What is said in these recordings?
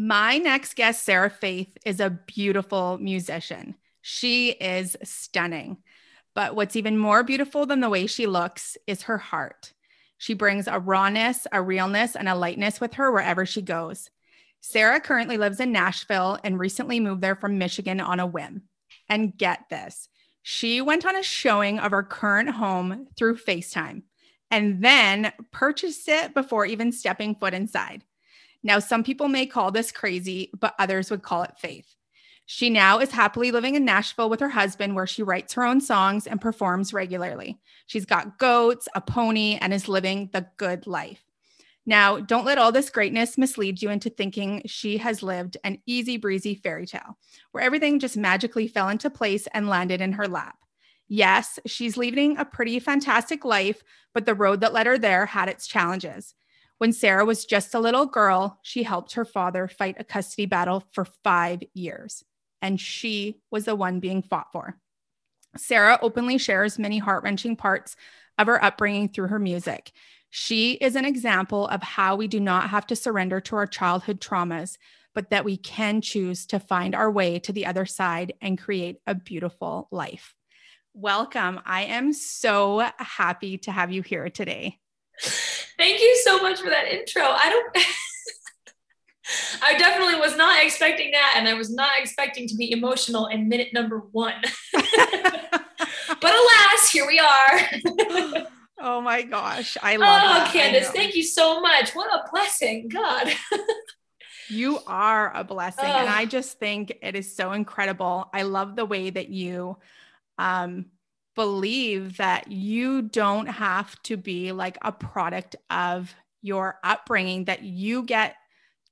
My next guest, Sarah Faith, is a beautiful musician. She is stunning. But what's even more beautiful than the way she looks is her heart. She brings a rawness, a realness, and a lightness with her wherever she goes. Sarah currently lives in Nashville and recently moved there from Michigan on a whim. And get this she went on a showing of her current home through FaceTime and then purchased it before even stepping foot inside. Now, some people may call this crazy, but others would call it faith. She now is happily living in Nashville with her husband, where she writes her own songs and performs regularly. She's got goats, a pony, and is living the good life. Now, don't let all this greatness mislead you into thinking she has lived an easy breezy fairy tale where everything just magically fell into place and landed in her lap. Yes, she's leading a pretty fantastic life, but the road that led her there had its challenges. When Sarah was just a little girl, she helped her father fight a custody battle for five years, and she was the one being fought for. Sarah openly shares many heart wrenching parts of her upbringing through her music. She is an example of how we do not have to surrender to our childhood traumas, but that we can choose to find our way to the other side and create a beautiful life. Welcome. I am so happy to have you here today. Thank you so much for that intro. I don't. I definitely was not expecting that, and I was not expecting to be emotional in minute number one. but alas, here we are. oh my gosh, I love. Oh, that. Candace, thank you so much. What a blessing, God. you are a blessing, oh. and I just think it is so incredible. I love the way that you um, believe that you don't have to be like a product of your upbringing, that you get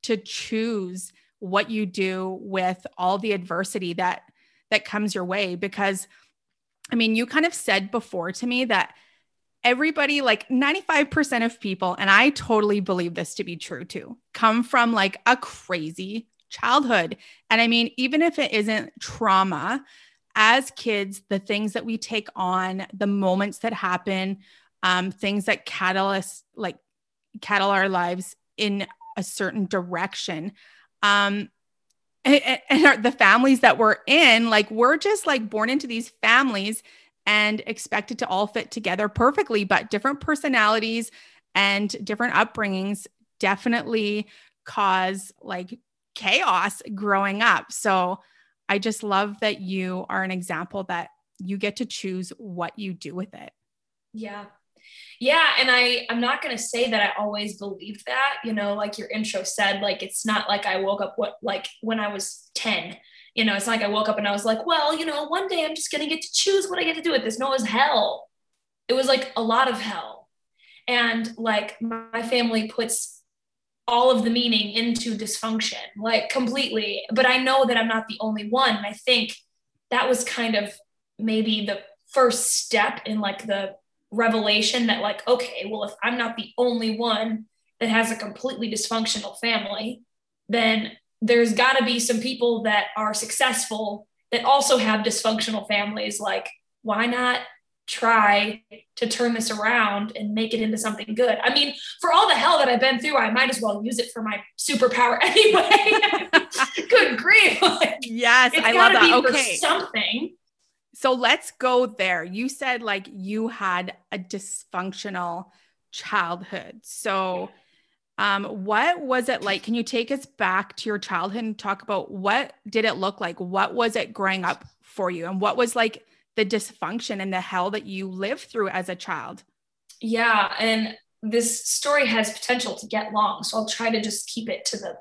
to choose what you do with all the adversity that that comes your way. Because i mean you kind of said before to me that everybody like 95% of people and i totally believe this to be true too come from like a crazy childhood. And i mean even if it isn't trauma as kids, the things that we take on, the moments that happen, um, things that catalyst like cattle our lives in a certain direction. Um, and, and our, the families that we're in, like we're just like born into these families and expected to all fit together perfectly, but different personalities and different upbringings definitely cause like chaos growing up. So I just love that you are an example that you get to choose what you do with it. Yeah. Yeah. And I, I'm not going to say that I always believed that, you know, like your intro said, like, it's not like I woke up what, like when I was 10, you know, it's not like I woke up and I was like, well, you know, one day I'm just going to get to choose what I get to do with this. No, it was hell. It was like a lot of hell. And like my family puts all of the meaning into dysfunction, like completely. But I know that I'm not the only one. And I think that was kind of maybe the first step in like the revelation that, like, okay, well, if I'm not the only one that has a completely dysfunctional family, then there's got to be some people that are successful that also have dysfunctional families. Like, why not try to turn this around and make it into something good. I mean, for all the hell that I've been through, I might as well use it for my superpower anyway. good grief. Like, yes, I love that. okay. something. So let's go there. You said like you had a dysfunctional childhood. So um what was it like? Can you take us back to your childhood and talk about what did it look like? What was it growing up for you? And what was like the dysfunction and the hell that you lived through as a child. Yeah. And this story has potential to get long. So I'll try to just keep it to the,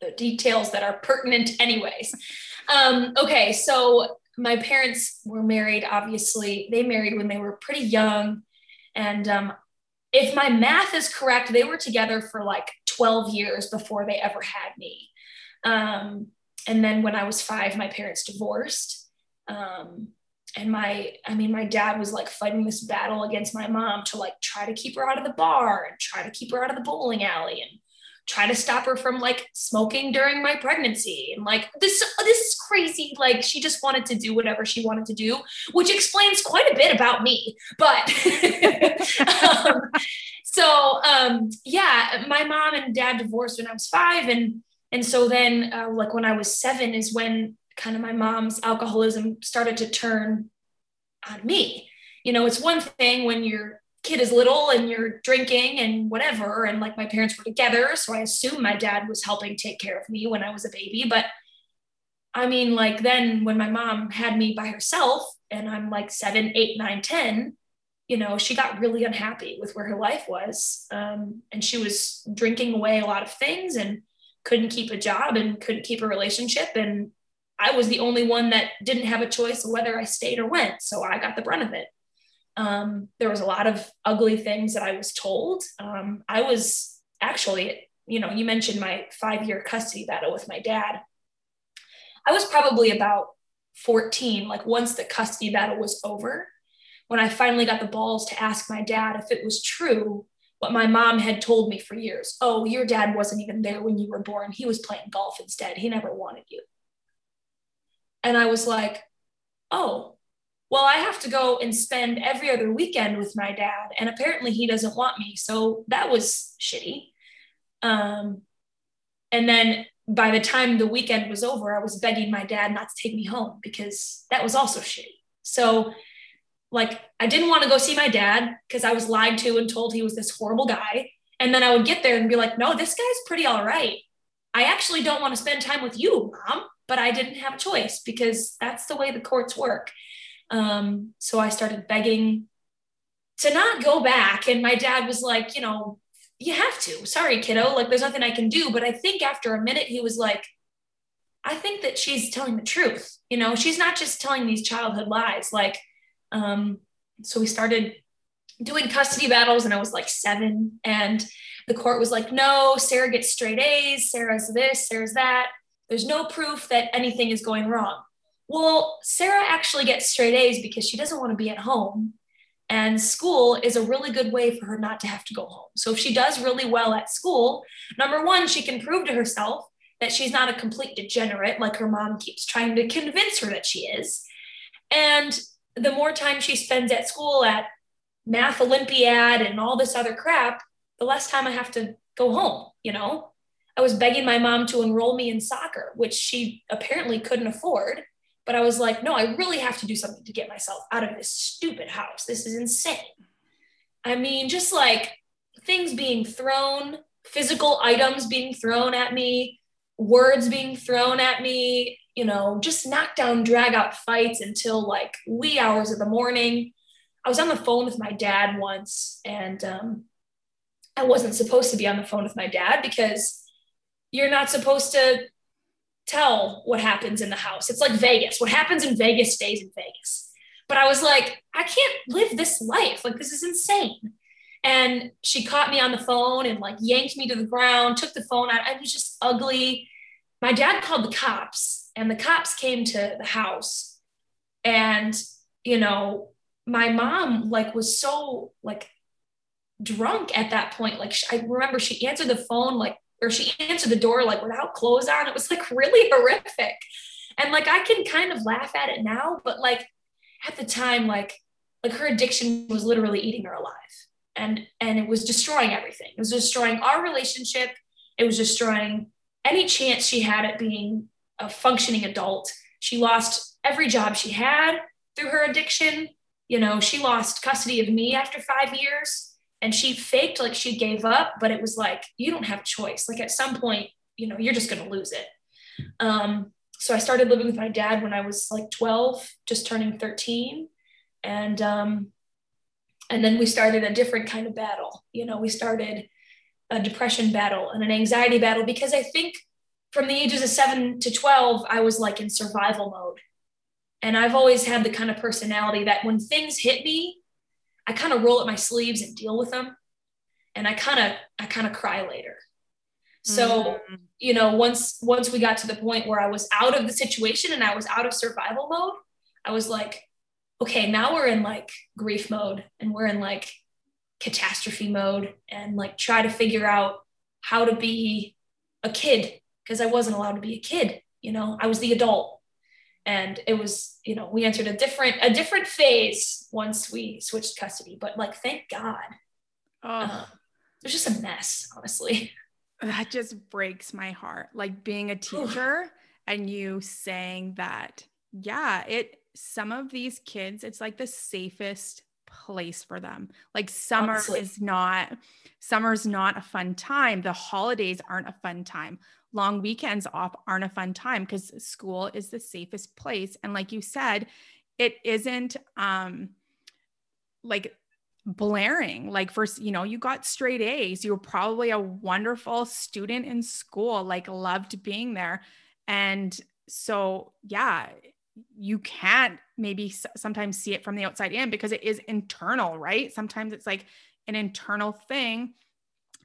the details that are pertinent, anyways. Um, okay. So my parents were married, obviously. They married when they were pretty young. And um, if my math is correct, they were together for like 12 years before they ever had me. Um, and then when I was five, my parents divorced. Um, and my, I mean, my dad was like fighting this battle against my mom to like try to keep her out of the bar and try to keep her out of the bowling alley and try to stop her from like smoking during my pregnancy. And like this this is crazy. Like she just wanted to do whatever she wanted to do which explains quite a bit about me. But um, so um, yeah my mom and dad divorced when i was five. And and so then, uh, like when I was seven, is when kind of my mom's alcoholism started to turn on me. You know, it's one thing when your kid is little and you're drinking and whatever, and like my parents were together. So I assume my dad was helping take care of me when I was a baby. But I mean, like then when my mom had me by herself and I'm like seven, eight, nine, ten, you know, she got really unhappy with where her life was. Um, and she was drinking away a lot of things and couldn't keep a job and couldn't keep a relationship. And I was the only one that didn't have a choice of whether I stayed or went. So I got the brunt of it. Um, there was a lot of ugly things that I was told. Um, I was actually, you know, you mentioned my five year custody battle with my dad. I was probably about 14, like once the custody battle was over, when I finally got the balls to ask my dad if it was true what my mom had told me for years. Oh, your dad wasn't even there when you were born. He was playing golf instead. He never wanted you. And I was like, oh, well, I have to go and spend every other weekend with my dad. And apparently he doesn't want me. So that was shitty. Um, and then by the time the weekend was over, I was begging my dad not to take me home because that was also shitty. So like I didn't want to go see my dad because I was lied to and told he was this horrible guy. And then I would get there and be like, no, this guy's pretty all right. I actually don't want to spend time with you, mom, but I didn't have a choice because that's the way the courts work. Um, so I started begging to not go back. And my dad was like, you know, you have to. Sorry, kiddo. Like, there's nothing I can do. But I think after a minute, he was like, I think that she's telling the truth. You know, she's not just telling these childhood lies. Like, um, so we started doing custody battles, and I was like seven. And the court was like, no, Sarah gets straight A's, Sarah's this, Sarah's that. There's no proof that anything is going wrong. Well, Sarah actually gets straight A's because she doesn't want to be at home. And school is a really good way for her not to have to go home. So if she does really well at school, number one, she can prove to herself that she's not a complete degenerate like her mom keeps trying to convince her that she is. And the more time she spends at school at math olympiad and all this other crap the less time i have to go home you know i was begging my mom to enroll me in soccer which she apparently couldn't afford. But i was like no i really have to do something to get myself out of this stupid house. This is insane. I mean just like things being thrown physical items being thrown at me words being thrown at me you know, just knock down, drag out fights until like wee hours of the morning. I was on the phone with my dad once, and um, I wasn't supposed to be on the phone with my dad because you're not supposed to tell what happens in the house. It's like Vegas. What happens in Vegas stays in Vegas. But I was like, I can't live this life. Like, this is insane. And she caught me on the phone and like yanked me to the ground, took the phone out. I was just ugly. My dad called the cops and the cops came to the house and you know my mom like was so like drunk at that point like i remember she answered the phone like or she answered the door like without clothes on. It was like really horrific. And like i can kind of laugh at it now but like at the time like like her addiction was literally eating her alive. And and it was destroying everything. It was destroying our relationship. It was destroying any chance she had at being a functioning adult. She lost every job she had through her addiction. You know, she lost custody of me after five years and she faked like she gave up, but it was like, you don't have choice. Like at some point, you know, you're just going to lose it. Um, so I started living with my dad when I was like 12, just turning 13. And, um, and then we started a different kind of battle. You know, we started a depression battle and an anxiety battle because I think from the ages of seven to 12, I was like in survival mode. And I've always had the kind of personality that when things hit me, I kind of roll up my sleeves and deal with them. And I kind of, I kind of cry later. So, mm-hmm. you know, once once we got to the point where I was out of the situation and I was out of survival mode, I was like, okay, now we're in like grief mode and we're in like catastrophe mode and like try to figure out how to be a kid because I wasn't allowed to be a kid, you know. I was the adult. And it was, you know, we entered a different a different phase once we switched custody, but like thank God. Oh. Um, it was just a mess, honestly. That just breaks my heart. Like being a teacher and you saying that, yeah, it, some of these kids, it's like the safest place for them. Like summer Honestly. is not, summer's not a fun time. The holidays aren't a fun time. Long weekends off aren't a fun time because school is the safest place. And like you said, it isn't um like blaring. Like first you know you got straight a's. You were probably a wonderful student in school like loved being there. And so yeah you can't maybe sometimes see it from the outside in because it is internal right? Sometimes it's like an internal thing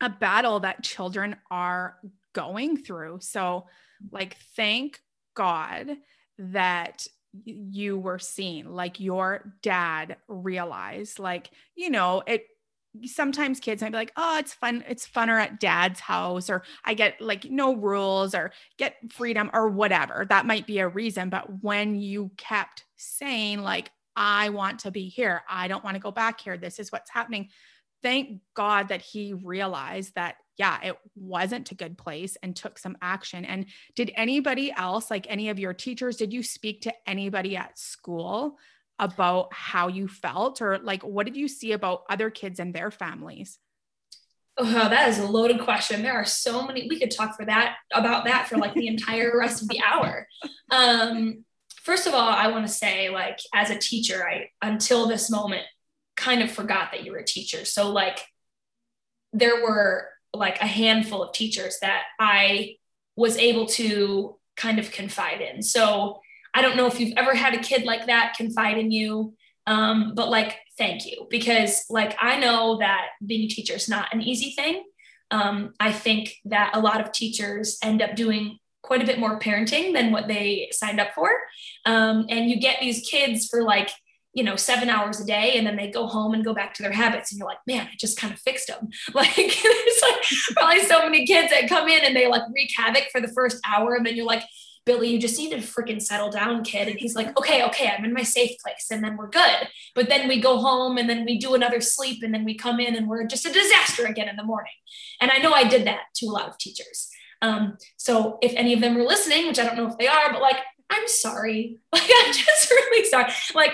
a battle that children are going through. So like thank god that you were seen like your dad realized like you know it sometimes kids might be like oh it's fun it's funner at dad's house or i get like no rules or get freedom or whatever. That might be a reason but when you kept saying like i want to be here i don't want to go back here this is what's happening thank god that he realized that yeah, it wasn't a good place and took some action. And did anybody else, like any of your teachers, did you speak to anybody at school about how you felt or like what did you see about other kids and their families? Oh, that is a loaded question. There are so many. We could talk for that about that for like the entire rest of the hour. Um, first of all, I want to say, like, as a teacher, I until this moment kind of forgot that you were a teacher. So, like, there were like a handful of teachers that I was able to kind of confide in. So I don't know if you've ever had a kid like that confide in you, um, but like, thank you. Because like, I know that being a teacher is not an easy thing. Um, I think that a lot of teachers end up doing quite a bit more parenting than what they signed up for. Um, and you get these kids for like you know, seven hours a day, and then they go home and go back to their habits. And you're like, man, I just kind of fixed them. Like there's like probably so many kids that come in and they like wreak havoc for the first hour, and then you're like, Billy, you just need to freaking settle down, kid. And he's like, okay, okay, I'm in my safe place, and then we're good. But then we go home and then we do another sleep, and then we come in and we're just a disaster again in the morning. And I know I did that to a lot of teachers. Um, so if any of them are listening, which I don't know if they are, but like I'm sorry. Like I'm just really sorry. Like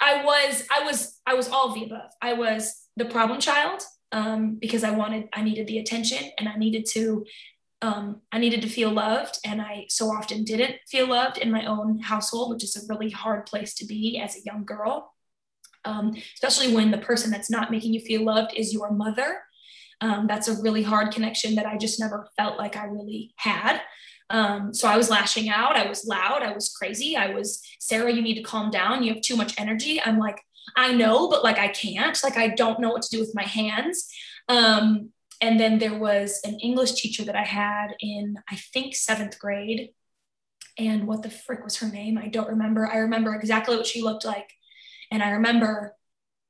I was, I was, I was all of the above. I was the problem child um, because I wanted, I needed the attention and I needed to, um, I needed to feel loved. And I so often didn't feel loved in my own household, which is a really hard place to be as a young girl, um, especially when the person that's not making you feel loved is your mother. Um, that's a really hard connection that I just never felt like I really had. Um, so I was lashing out. I was loud. I was crazy. I was, Sarah, you need to calm down. You have too much energy. I'm like, I know, but like I can't. Like I don't know what to do with my hands. Um, and then there was an English teacher that I had in, I think, seventh grade. And what the frick was her name? I don't remember. I remember exactly what she looked like. And I remember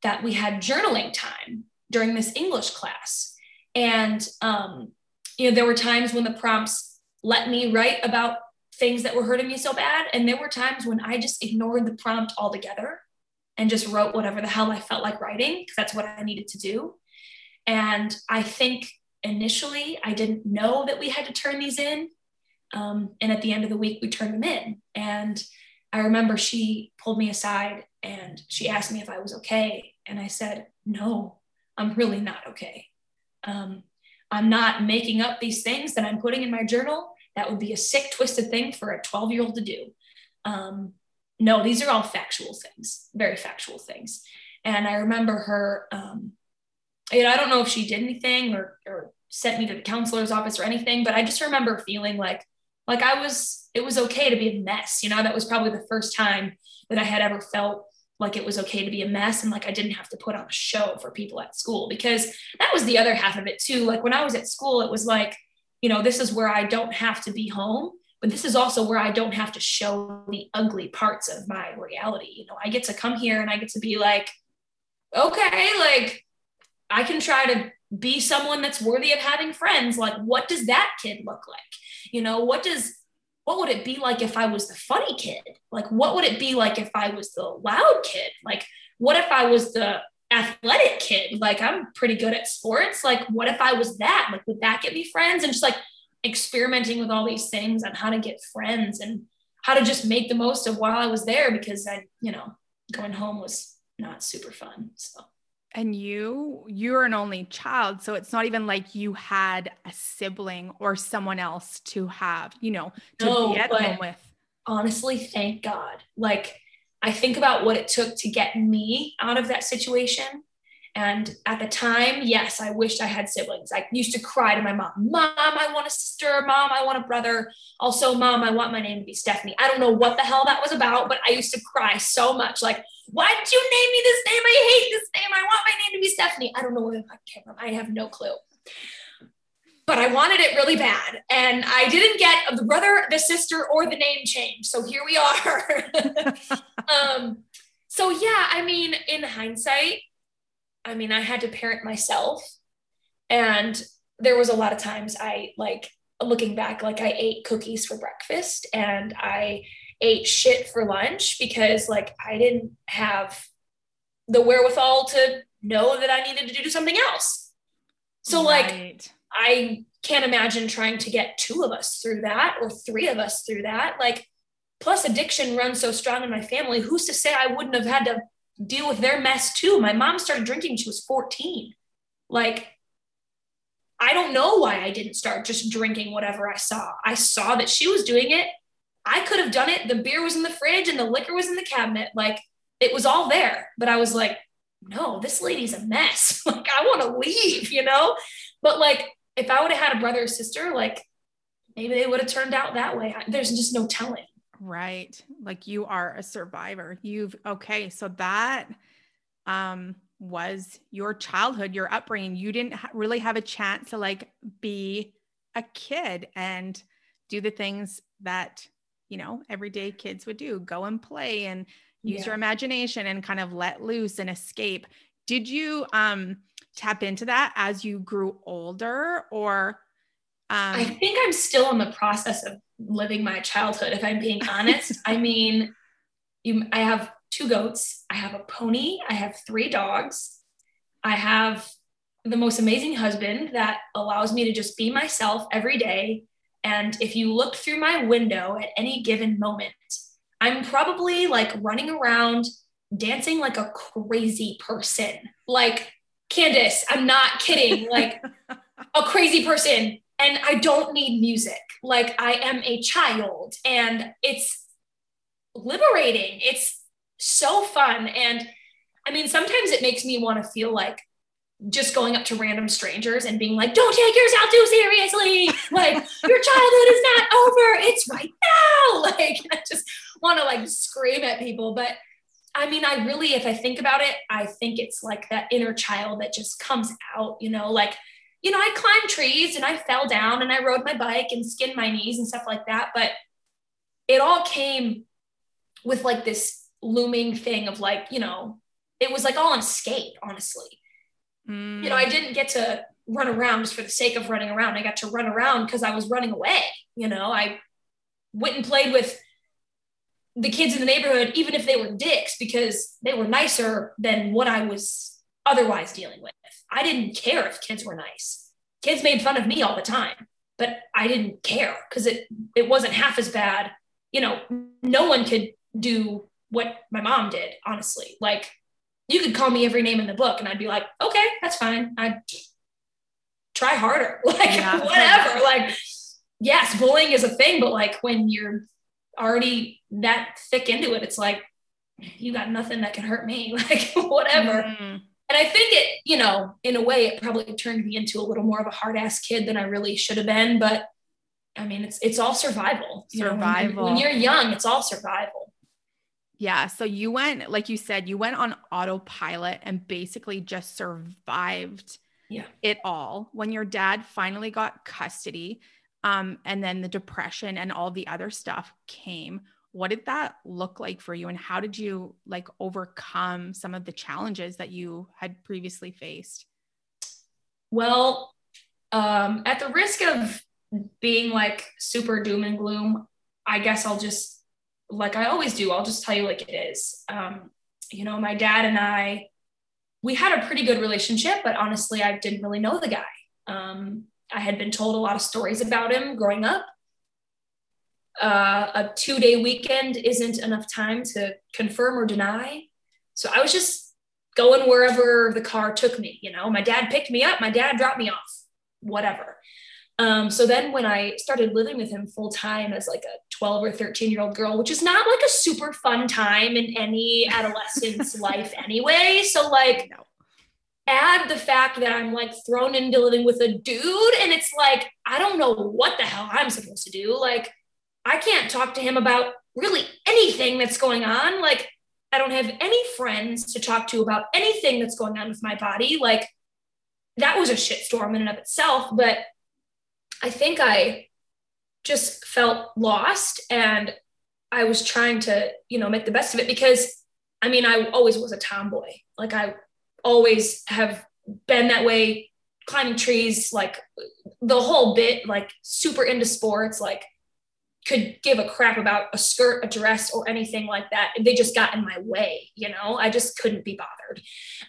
that we had journaling time during this English class. And, um, you know, there were times when the prompts let me write about things that were hurting me so bad. And there were times when I just ignored the prompt altogether and just wrote whatever the hell I felt like writing because that's what I needed to do. And I think initially I didn't know that we had to turn these in. Um, and at the end of the week, we turned them in. And I remember she pulled me aside and she asked me if I was okay. And I said, No, I'm really not okay. Um, I'm not making up these things that I'm putting in my journal. That would be a sick, twisted thing for a 12 year old to do. Um, no, these are all factual things, very factual things. And I remember her, um, know, I don't know if she did anything or, or sent me to the counselor's office or anything, but I just remember feeling like, like I was, it was okay to be a mess. You know, that was probably the first time that I had ever felt like it was okay to be a mess and like I didn't have to put on a show for people at school because that was the other half of it too. Like when I was at school, it was like you know, this is where I don't have to be home, but this is also where I don't have to show the ugly parts of my reality. You know, I get to come here and I get to be like, okay, like I can try to be someone that's worthy of having friends. Like, what does that kid look like? You know, what does what would it be like if I was the funny kid? Like, what would it be like if I was the loud kid? Like, what if I was the athletic kid? Like, I'm pretty good at sports. Like, what if I was that? Like, would that get me friends? And just like experimenting with all these things on how to get friends and how to just make the most of while I was there because I, you know, going home was not super fun. So and you you're an only child so it's not even like you had a sibling or someone else to have you know to no, be at home with honestly thank god like i think about what it took to get me out of that situation and at the time, yes, I wished I had siblings. I used to cry to my mom, Mom, I want a sister. Mom, I want a brother. Also, Mom, I want my name to be Stephanie. I don't know what the hell that was about, but I used to cry so much. Like, why did you name me this name? I hate this name. I want my name to be Stephanie. I don't know where I came from. I have no clue. But I wanted it really bad. And I didn't get the brother, the sister, or the name change. So here we are. um, so, yeah, I mean, in hindsight, I mean, I had to parent myself. And there was a lot of times I like looking back, like I ate cookies for breakfast and I ate shit for lunch because like I didn't have the wherewithal to know that I needed to do something else. So right. like I can't imagine trying to get two of us through that or three of us through that. Like plus addiction runs so strong in my family. Who's to say I wouldn't have had to deal with their mess too. My mom started drinking she was 14. Like, I don't know why I didn't start just drinking whatever I saw. I saw that she was doing it. I could have done it. The beer was in the fridge and the liquor was in the cabinet. Like, it was all there. But I was like, no, this lady's a mess. like, I want to leave, you know? But like, if I would have had a brother or sister, like, maybe they would have turned out that way. There's just no telling. Right. Like you are a survivor. You've okay, so that um was your childhood, your upbringing. You didn't ha- really have a chance to like be a kid and do the things that, you know, everyday kids would do. Go and play and use yeah. your imagination and kind of let loose and escape. Did you um tap into that as you grew older or um, I think I'm still in the process of living my childhood, if I'm being honest. I mean, you, I have two goats, I have a pony, I have three dogs, I have the most amazing husband that allows me to just be myself every day. And if you look through my window at any given moment, I'm probably like running around dancing like a crazy person. Like Candace, I'm not kidding. Like a crazy person and I don't need music. Like I am a child and it's liberating. It's so fun. And I mean, sometimes it makes me want to feel like just going up to random strangers and being like, don't take yourself too seriously. Like, your childhood is not over. It's right now. Like, I just want to like scream at people. But I mean, I really, if I think about it, I think it's like that inner child that just comes out, you know, like you know, I climbed trees and I fell down and I rode my bike and skinned my knees and stuff like that. But it all came with like this looming thing of like, you know, it was like all an escape, honestly. Mm. You know, I didn't get to run around just for the sake of running around. I got to run around because I was running away. You know, I went and played with the kids in the neighborhood, even if they were dicks, because they were nicer than what I was otherwise dealing with. I didn't care if kids were nice. Kids made fun of me all the time, but I didn't care because it it wasn't half as bad. You know, no one could do what my mom did, honestly. Like you could call me every name in the book and I'd be like, okay, that's fine. I'd try harder. Like yeah. whatever. Like, yes, bullying is a thing, but like when you're already that thick into it, it's like you got nothing that can hurt me. Like whatever. Mm and I think it, you know, in a way, it probably turned me into a little more of a hard ass kid than I really should have been. But I mean, it's it's all survival. Survival. You know, when, when you're young, it's all survival. Yeah. So you went, like you said, you went on autopilot and basically just survived yeah. it all. When your dad finally got custody, um, and then the depression and all the other stuff came. What did that look like for you? And how did you like overcome some of the challenges that you had previously faced? Well um, at the risk of being like super doom and gloom i guess i'll just like i always do i'll just tell you like it is. Um, you know my dad and i we had a pretty good relationship but honestly i didn't really know the guy. Um, i had been told a lot of stories about him growing up uh, a two day weekend isn't enough time to confirm or deny. So I was just going wherever the car took me. You know, my dad picked me up, my dad dropped me off, whatever. Um, so then when I started living with him full time as like a 12 or 13 year old girl, which is not like a super fun time in any adolescent's life anyway. So like no. Add the fact that I'm like thrown into living with a dude and it's like, I don't know what the hell I'm supposed to do. Like I can't talk to him about really anything that's going on. Like, I don't have any friends to talk to about anything that's going on with my body. Like, that was a shitstorm in and of itself. But I think I just felt lost and I was trying to, you know, make the best of it because I mean, I always was a tomboy. Like, I always have been that way, climbing trees, like the whole bit, like super into sports, like could give a crap about a skirt, a dress, or anything like that. They just got in my way, you know. I just couldn't be bothered.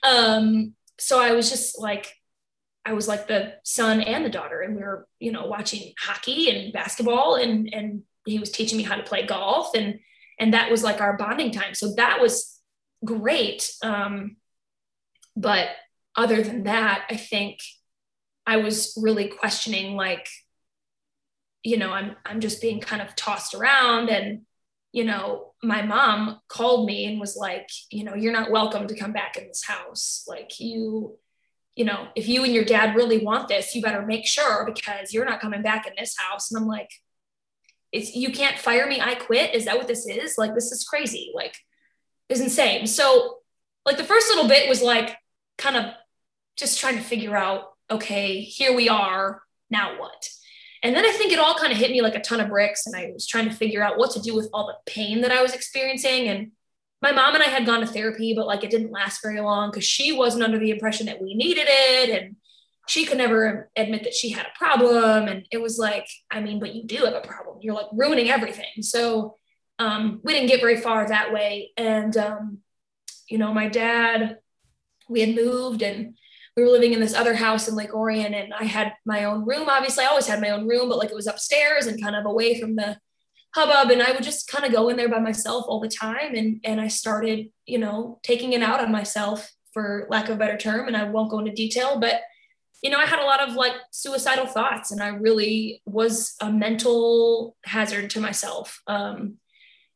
Um, so I was just like, I was like the son and the daughter, and we were, you know, watching hockey and basketball, and and he was teaching me how to play golf, and and that was like our bonding time. So that was great. Um, but other than that, I think I was really questioning like you know, I'm I'm just being kind of tossed around and you know, my mom called me and was like, you know, you're not welcome to come back in this house. Like you you know, if you and your dad really want this, you better make sure because you're not coming back in this house. And I'm like, it's you can't fire me, I quit. Is that what this is? Like this is crazy. Like is insane. So like the first little bit was like kind of just trying to figure out, okay, here we are, now what? And then I think it all kind of hit me like a ton of bricks. And I was trying to figure out what to do with all the pain that I was experiencing. And my mom and I had gone to therapy, but like it didn't last very long because she wasn't under the impression that we needed it. And she could never admit that she had a problem. And it was like, I mean, but you do have a problem. You're like ruining everything. So um, we didn't get very far that way. And, um, you know, my dad, we had moved and we were living in this other house in Lake Orion and I had my own room. Obviously, I always had my own room, but like it was upstairs and kind of away from the hubbub. And I would just kind of go in there by myself all the time. And, and I started, you know, taking it out on myself for lack of a better term. And I won't go into detail, but you know, I had a lot of like suicidal thoughts and I really was a mental hazard to myself. Um,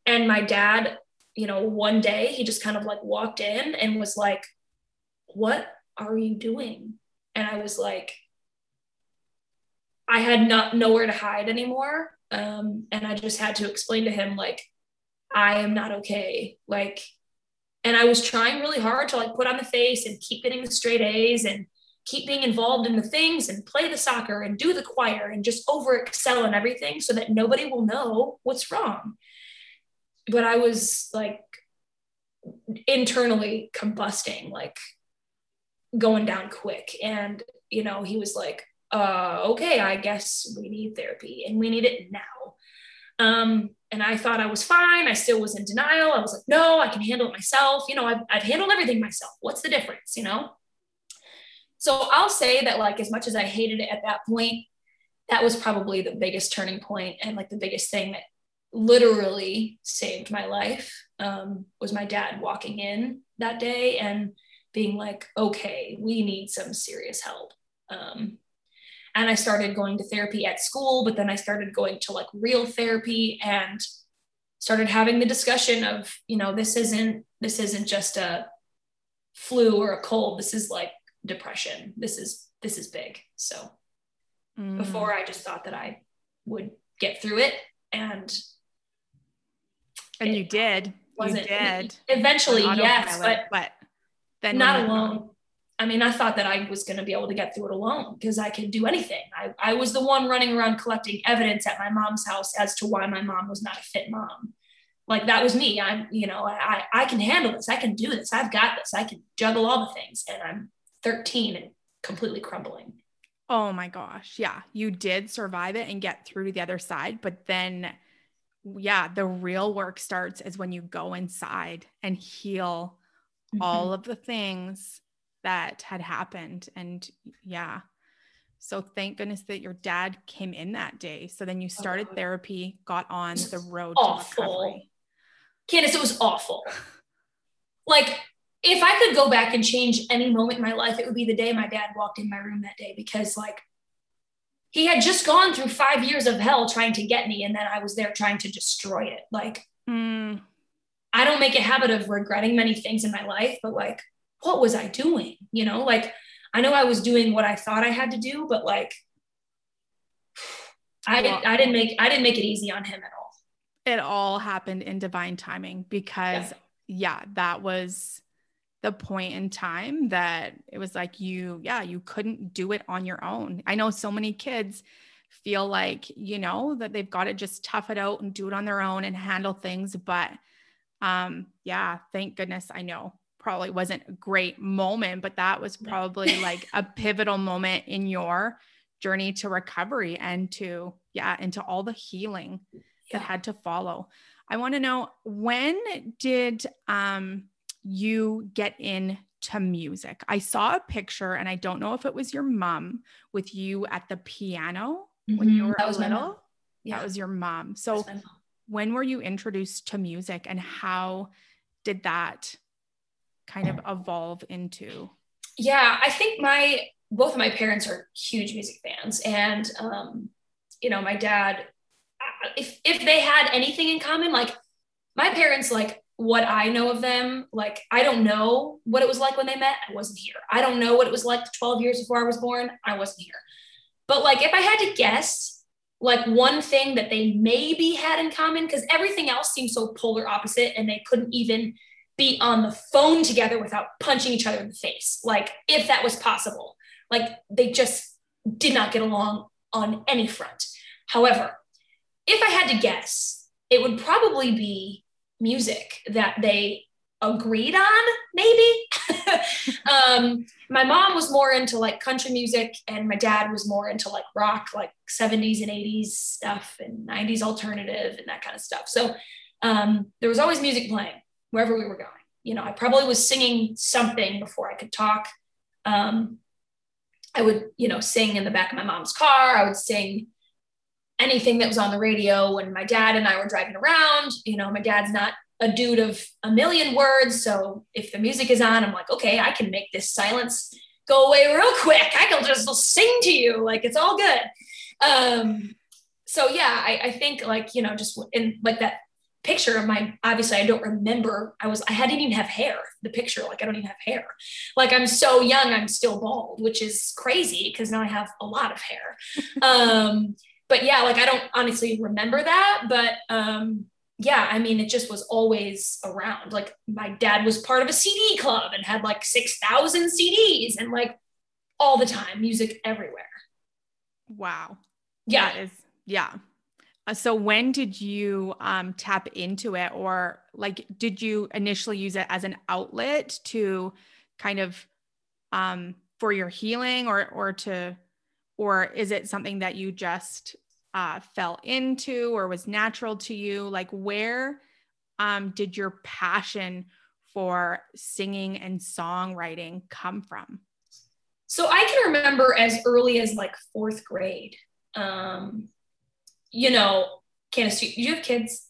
and my dad, you know, one day he just kind of like walked in and was like, what are you doing? And I was like, I had not nowhere to hide anymore. Um, and I just had to explain to him, like, I am not okay. Like, and I was trying really hard to like put on the face and keep getting the straight A's and keep being involved in the things and play the soccer and do the choir and just over excel in everything so that nobody will know what's wrong. But I was like internally combusting, like going down quick. And, you know, he was like, uh, okay, I guess we need therapy and we need it now. Um, and I thought I was fine. I still was in denial. I was like, no, I can handle it myself. You know, I've, I've handled everything myself. What's the difference, you know? So I'll say that, like, as much as I hated it at that point, that was probably the biggest turning point and like the biggest thing that literally saved my life um, was my dad walking in that day and being like, okay, we need some serious help. Um, and I started going to therapy at school, but then I started going to like real therapy and started having the discussion of, you know, this isn't this isn't just a flu or a cold. This is like depression. This is this is big. So mm. before I just thought that I would get through it and and it you did. Wasn't you did. Eventually, yes, but but then not alone. I mean, I thought that I was going to be able to get through it alone because I could do anything. I, I was the one running around collecting evidence at my mom's house as to why my mom was not a fit mom. Like that was me. I'm, you know, I, I can handle this. I can do this. I've got this. I can juggle all the things. And I'm 13 and completely crumbling. Oh my gosh. Yeah. You did survive it and get through to the other side. But then, yeah, the real work starts is when you go inside and heal mm-hmm. all of the things that had happened. And yeah. So thank goodness that your dad came in that day. So then you started oh. therapy, got on the road awful. to recovery. Candace, it was awful. Like if I could go back and change any moment in my life, it would be the day my dad walked in my room that day because like he had just gone through five years of hell trying to get me, and then I was there trying to destroy it. Like, mm. I don't make a habit of regretting many things in my life, but like what was I doing? You know, like I know I was doing what I thought I had to do, but like I well, I didn't make I didn't make it easy on him at all. It all happened in divine timing because yeah, yeah that was the point in time that it was like you yeah, you couldn't do it on your own. I know so many kids feel like, you know, that they've got to just tough it out and do it on their own and handle things, but um yeah, thank goodness I know probably wasn't a great moment, but that was probably like a pivotal moment in your journey to recovery and to, yeah, into all the healing yeah. that had to follow. I want to know when did um, you get into music? I saw a picture and I don't know if it was your mom with you at the piano mm-hmm. when you mm-hmm. were that was little. Yeah. That was your mom. So when were you introduced to music and how did that kind of evolve into? Yeah, I think my both of my parents are huge music fans, and um, you know, my dad, uh, if if they had anything in common, like my parents, like what I know of them, like I don't know what it was like when they met. I wasn't here. I don't know what it was like 12 years before I was born. I wasn't here. But like if I had to guess, like one thing that they maybe had in common, because everything else seemed so polar opposite and they couldn't even be on the phone together without punching each other in the face, like if that was possible. Like they just did not get along on any front. However, if I had to guess, it would probably be music that they agreed on, maybe. um, my mom was more into like country music, and my dad was more into like rock, like 70s and 80s stuff, and 90s alternative, and that kind of stuff. So um, there was always music playing wherever we were going. You know, I probably was singing something before I could talk. Um, I would, you know, sing in the back of my mom's car. I would sing anything that was on the radio when my dad and I were driving around. You know, my dad's not a dude of a million words. So if the music is on, I'm like, okay, I can make this silence go away real quick. I can just sing to you. Like it's all good. Um, so yeah, I, I think like, you know, just in like that picture of my obviously I don't remember I was I hadn't even have hair the picture like I don't even have hair like I'm so young I'm still bald which is crazy because now I have a lot of hair um but yeah like I don't honestly remember that but um yeah I mean it just was always around. Like my dad was part of a CD club and had like 6000 CDs and like all the time music everywhere. Wow. Yeah. That is yeah. Uh, so when did you um, tap into it or like did you initially use it as an outlet to kind of um, for your healing or or to or is it something that you just uh, fell into or was natural to you like where um, did your passion for singing and songwriting come from so i can remember as early as like fourth grade um, you know, Candace, do you have kids?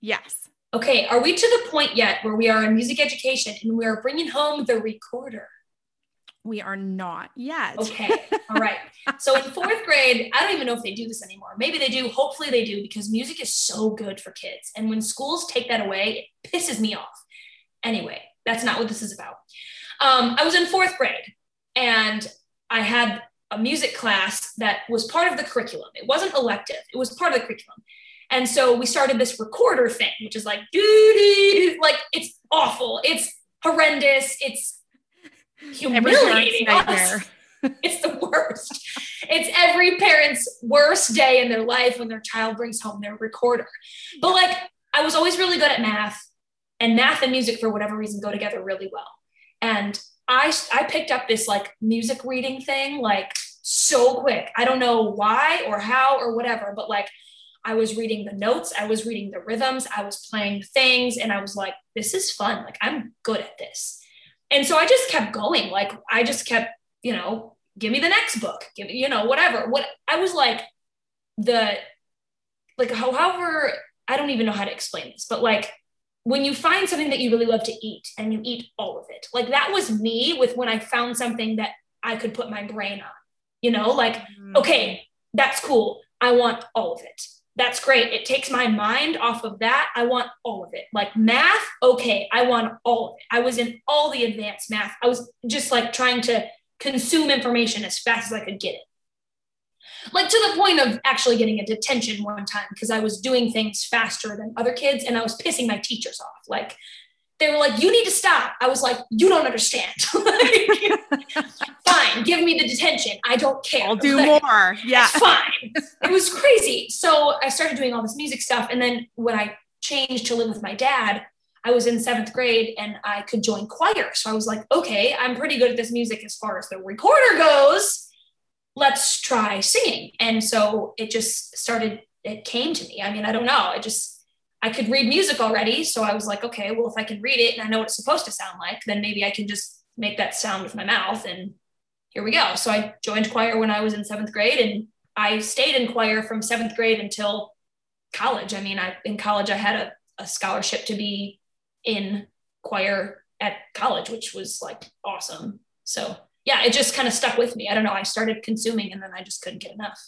Yes. Okay. Are we to the point yet where we are in music education and we are bringing home the recorder? We are not yet. Okay. All right. So in fourth grade, I don't even know if they do this anymore. Maybe they do. Hopefully they do because music is so good for kids. And when schools take that away, it pisses me off. Anyway, that's not what this is about. Um, I was in fourth grade and I had a music class that was part of the curriculum. It wasn't elective, it was part of the curriculum. And so we started this recorder thing, which is like, doo, doo, doo, like it's awful. It's horrendous. It's humiliating us. it's the worst. It's every parent's worst day in their life when their child brings home their recorder. But like, I was always really good at math, and math and music, for whatever reason, go together really well. And I, I picked up this like music reading thing like so quick. I don't know why or how or whatever, but like I was reading the notes, I was reading the rhythms, I was playing things, and I was like, this is fun. Like, I'm good at this. And so I just kept going. Like, I just kept, you know, give me the next book, give me, you know, whatever. What I was like, the, like, however, I don't even know how to explain this, but like, when you find something that you really love to eat and you eat all of it, like that was me with when I found something that I could put my brain on, you know, like, mm-hmm. okay, that's cool. I want all of it that's great. It takes my mind off of that. I want all of it. Like math, okay, I want all of it. I was in all the advanced math. I was just like trying to consume information as fast as I could get it. Like to the point of actually getting a detention one time because I was doing things faster than other kids and I was pissing my teachers off. Like they were like, you need to stop. I was like, you don't understand. fine, give me the detention. I don't care. I'll do like, more. Yeah. fine. it was crazy. So I started doing all this music stuff. And then when I changed to live with my dad, I was in seventh grade and I could join choir. So I was like, okay, I'm pretty good at this music as far as the recorder goes. Let's try singing. And so it just started, it came to me. I mean, I don't know. It just, I could read music already. So I was like, okay, well, if I can read it and I know what it's supposed to sound like, then maybe I can just make that sound with my mouth. And here we go. So I joined choir when I was in seventh grade and I stayed in choir from seventh grade until college. I mean, I in college I had a, a scholarship to be in choir at college, which was like awesome. So yeah, it just kind of stuck with me. I don't know. I started consuming and then I just couldn't get enough.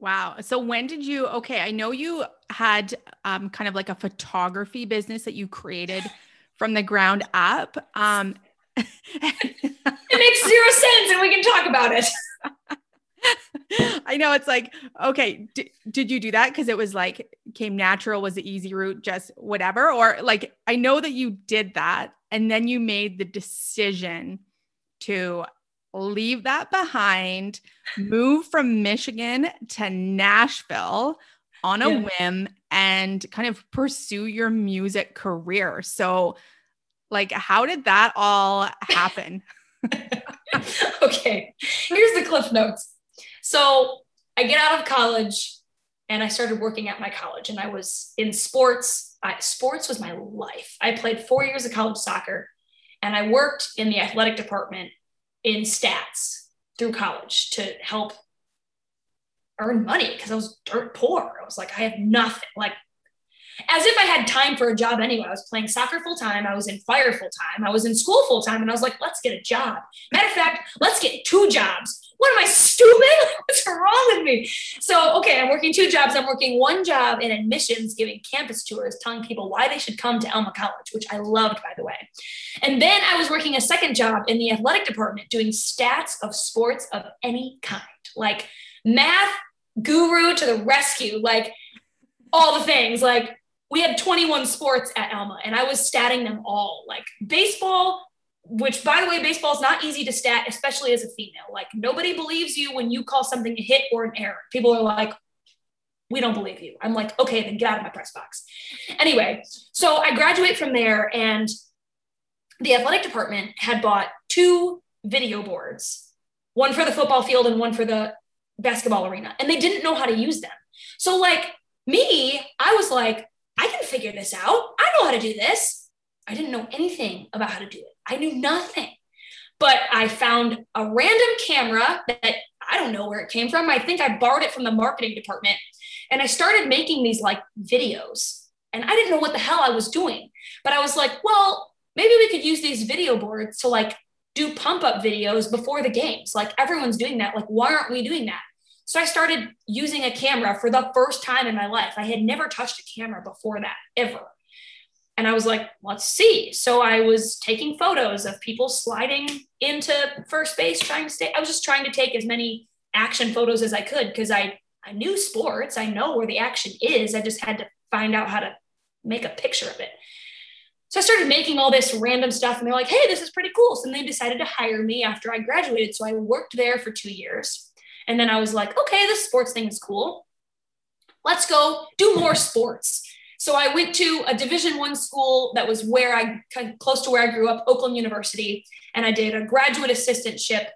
Wow. So when did you okay, I know you had um, kind of like a photography business that you created from the ground up. Um it makes zero sense and we can talk about it. I know it's like, okay, d- did you do that? Cause it was like came natural, was the easy route, just whatever. Or like, I know that you did that and then you made the decision to leave that behind, move from Michigan to Nashville on a yeah. whim and kind of pursue your music career. So, like, how did that all happen? okay, here's the cliff notes. So, I get out of college and I started working at my college, and I was in sports. I, sports was my life. I played four years of college soccer, and I worked in the athletic department in stats through college to help earn money because I was dirt poor. I was like, I have nothing. Like as if I had time for a job anyway. I was playing soccer full time. I was in fire full time. I was in school full time. And I was like, let's get a job. Matter of fact, let's get two jobs. What am I stupid? What's wrong with me? So, okay, I'm working two jobs. I'm working one job in admissions, giving campus tours, telling people why they should come to Alma College, which I loved, by the way. And then I was working a second job in the athletic department doing stats of sports of any kind, like math guru to the rescue, like all the things, like we had 21 sports at Alma and I was statting them all like baseball, which by the way, baseball is not easy to stat, especially as a female. Like nobody believes you when you call something a hit or an error. People are like, we don't believe you. I'm like, okay, then get out of my press box. Anyway, so I graduate from there and the athletic department had bought two video boards, one for the football field and one for the basketball arena, and they didn't know how to use them. So like me, I was like, I can figure this out. I know how to do this. I didn't know anything about how to do it. I knew nothing. But I found a random camera that I don't know where it came from. I think I borrowed it from the marketing department. And I started making these like videos. And I didn't know what the hell I was doing. But I was like, well, maybe we could use these video boards to like do pump up videos before the games. Like everyone's doing that. Like, why aren't we doing that? So I started using a camera for the first time in my life. I had never touched a camera before that, ever. And I was like, let's see. So I was taking photos of people sliding into first base, trying to stay. I was just trying to take as many action photos as I could because I, I knew sports. I know where the action is. I just had to find out how to make a picture of it. So I started making all this random stuff and they're like, hey, this is pretty cool. So they decided to hire me after I graduated. So I worked there for two years. And then I was like, okay, this sports thing is cool. Let's go do more sports. So I went to a Division One school that was where I close to where I grew up, Oakland University, and I did a graduate assistantship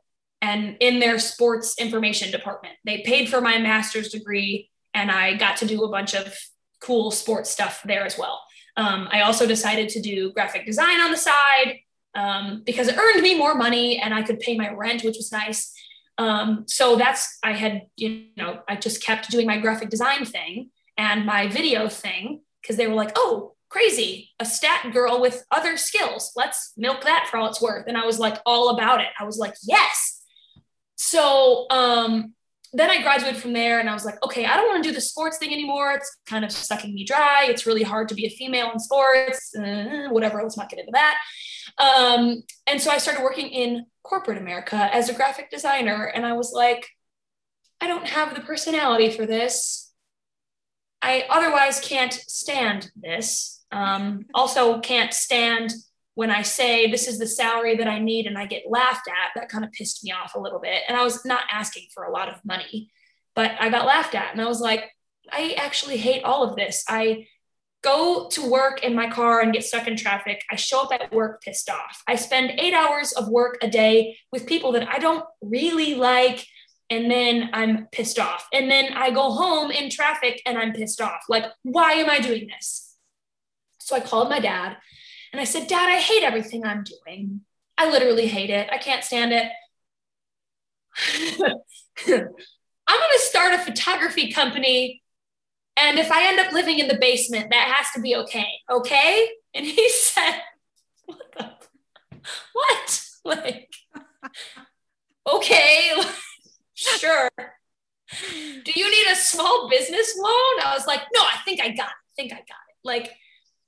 and in their sports information department. They paid for my master's degree, and I got to do a bunch of cool sports stuff there as well. Um, I also decided to do graphic design on the side um, because it earned me more money and I could pay my rent, which was nice. Um, so that's I had you know I just kept doing my graphic design thing and my video thing because they were like, oh, crazy, a stat girl with other skills. Let's milk that for all it's worth. And I was like all about it. I was like, yes. So um, then I graduated from there and I was like, okay, I don't want to do the sports thing anymore. It's kind of sucking me dry. It's really hard to be a female in sports, uh, whatever. Let's not get into that. Um, and so I started working in corporate America as a graphic designer. And I was like, I don't have the personality for this. I otherwise can't stand this. Um, also, can't stand when I say this is the salary that I need and I get laughed at. That kind of pissed me off a little bit. And I was not asking for a lot of money, but I got laughed at. And I was like, I actually hate all of this. I go to work in my car and get stuck in traffic. I show up at work pissed off. I spend eight hours of work a day with people that I don't really like and then I'm pissed off. And then I go home in traffic and I'm pissed off. Like, why am I doing this? So I called my dad and I said, Dad, I hate everything I'm doing. I literally hate it. I can't stand it. I'm going to start a photography company. And if I end up living in the basement, that has to be okay. Okay. And he said, What? What? Like, okay sure. Do you need a small business loan? I was like, no, I think I got it. I think I got it. Like,